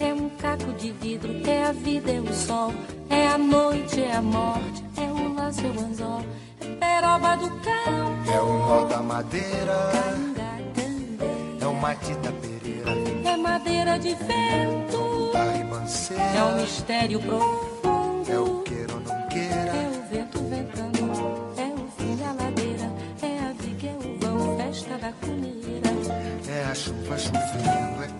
É o o um caco de vidro, é a vida, é o sol, é a noite, é a morte, é o laço, é o anzol, é peroba do cão. É o nó da madeira. É o Matita Pereira. É madeira de vento. Da ribanceira. É um mistério profundo. É o queira ou não queira. É o vento ventando. É o fim da ladeira. É a viga, é o vão, festa da cuneira. É a chuva chovendo, é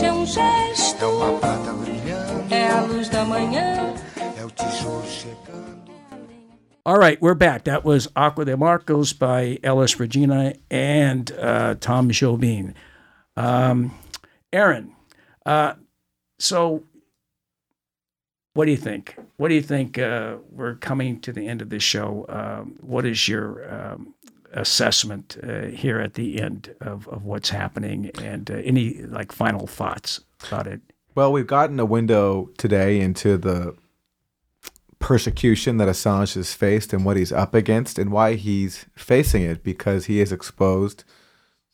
É um é um gesto. É uma prata brilhando. É a luz da manhã. É o tijolo chegando. All right, we're back. That was Águas de Março by Elis Regina and uh, Tom Jobim. Um, Aaron, uh, so what do you think? What do you think? Uh, we're coming to the end of this show. Um, what is your um, assessment uh, here at the end of, of what's happening and uh, any like final thoughts about it? Well, we've gotten a window today into the persecution that Assange has faced and what he's up against and why he's facing it because he has exposed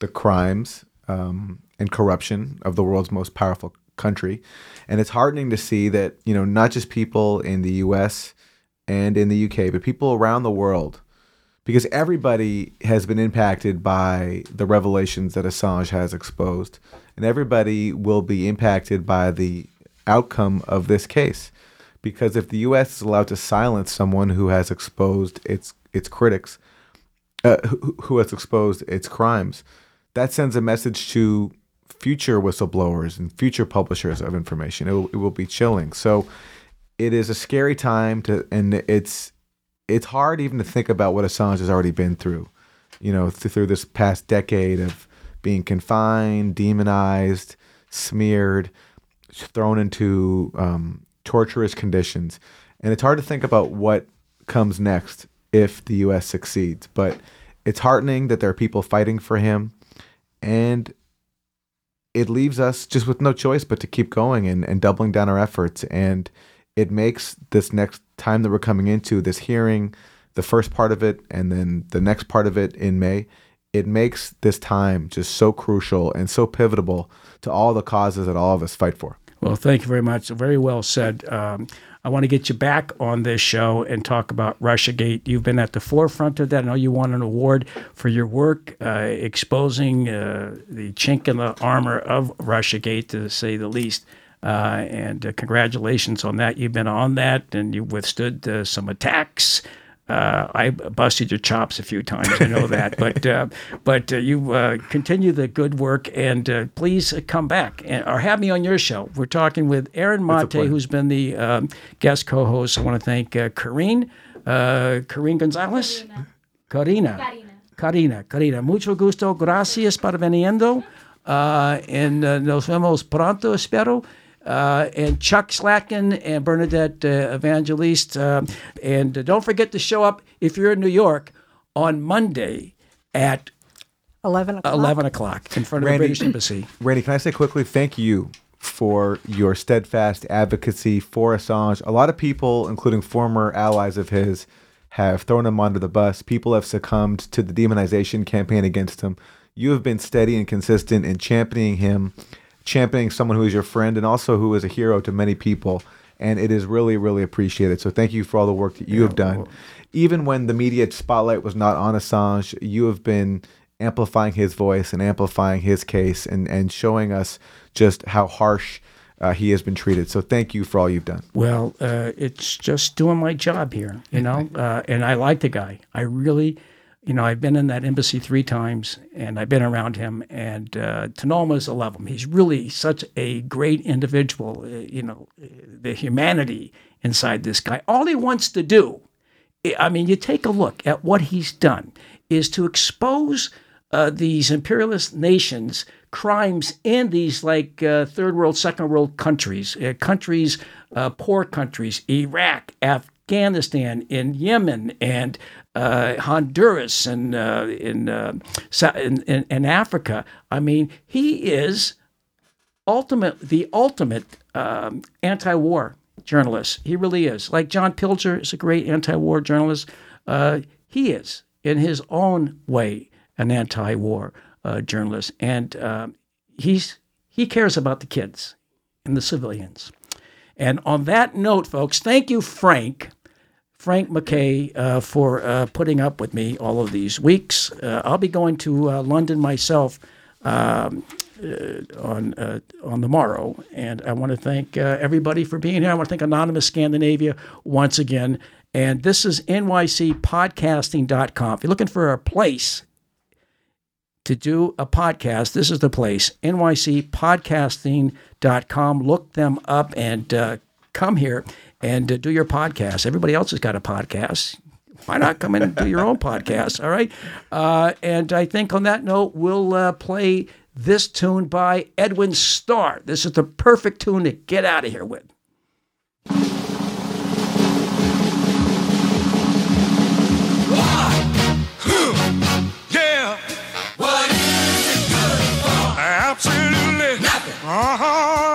the crimes um, and corruption of the world's most powerful country. And it's heartening to see that, you know, not just people in the US and in the UK, but people around the world, because everybody has been impacted by the revelations that Assange has exposed. And everybody will be impacted by the outcome of this case because if the U.S. is allowed to silence someone who has exposed its its critics, uh, who, who has exposed its crimes, that sends a message to future whistleblowers and future publishers of information. It will, it will be chilling. So it is a scary time to, and it's it's hard even to think about what Assange has already been through. You know, th- through this past decade of being confined, demonized, smeared, thrown into um, torturous conditions. And it's hard to think about what comes next if the U.S. succeeds. But it's heartening that there are people fighting for him. And it leaves us just with no choice but to keep going and, and doubling down our efforts. And it makes this next time that we're coming into, this hearing, the first part of it, and then the next part of it in May, it makes this time just so crucial and so pivotal to all the causes that all of us fight for. Well, thank you very much. Very well said. Um, I want to get you back on this show and talk about Russiagate. You've been at the forefront of that. I know you won an award for your work uh, exposing uh, the chink in the armor of Russiagate, to say the least. Uh, and uh, congratulations on that. You've been on that and you withstood uh, some attacks. Uh, I busted your chops a few times. I know that, but uh, but uh, you uh, continue the good work, and uh, please come back and, or have me on your show. We're talking with Aaron Maté, who's been the um, guest co-host. I want to thank uh, Karine, uh, Karine Gonzalez, Karina, Karina, Karina. Mucho gusto. Gracias por veniendo. Uh, and uh, nos vemos pronto, espero. Uh, and Chuck Slatkin and Bernadette uh, Evangelist. Uh, and uh, don't forget to show up if you're in New York on Monday at 11 o'clock. 11 o'clock in front of the British Embassy. Randy, can I say quickly, thank you for your steadfast advocacy for Assange. A lot of people, including former allies of his, have thrown him under the bus. People have succumbed to the demonization campaign against him. You have been steady and consistent in championing him, championing someone who is your friend and also who is a hero to many people. And it is really, really appreciated. So thank you for all the work that you have done. Even when the media spotlight was not on Assange, you have been amplifying his voice and amplifying his case and, and showing us just how harsh uh, he has been treated. So thank you for all you've done. Well, uh, it's just doing my job here, you know. Uh, and I like the guy. I really, you know, I've been in that embassy three times, and I've been around him. And uh, know is to love him. He's really such a great individual. Uh, you know, the humanity inside this guy. All he wants to do, I- mean, you take a look at what he's done, is to expose uh, these imperialist nations crimes in these like uh, third world, second world countries, uh, countries, uh, poor countries, Iraq, Afghanistan, in Yemen, and uh, Honduras, and uh, in, uh, in, in in Africa. I mean, he is ultimate the ultimate um, anti-war journalist. He really is. Like John Pilger is a great anti-war journalist. Uh, he is in his own way an anti-war uh, journalist, and um, he's he cares about the kids and the civilians. And on that note, folks, thank you, Frank. Frank McKay uh, for uh, putting up with me all of these weeks. Uh, I'll be going to uh, London myself um, uh, on uh, on the morrow, and I want to thank everybody for being here. I want to thank Anonymous Scandinavia once again. And this is nycpodcasting.com. If you're looking for a place to do a podcast, this is the place nycpodcasting.com. Look them up and come here and uh, do your podcast. Everybody else has got a podcast. Why not come in and do your own podcast? All right. Uh, and I think on that note, we'll uh, play this tune by Edwin Starr. This is the perfect tune to get out of here with. Yeah. What is it good for? Absolutely nothing. Uh-huh.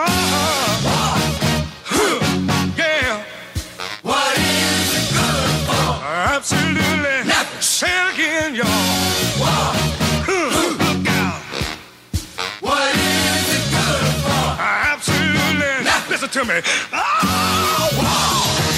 Say again, y'all. Look out. What is it good for? Absolutely. Listen to me. Oh, wow.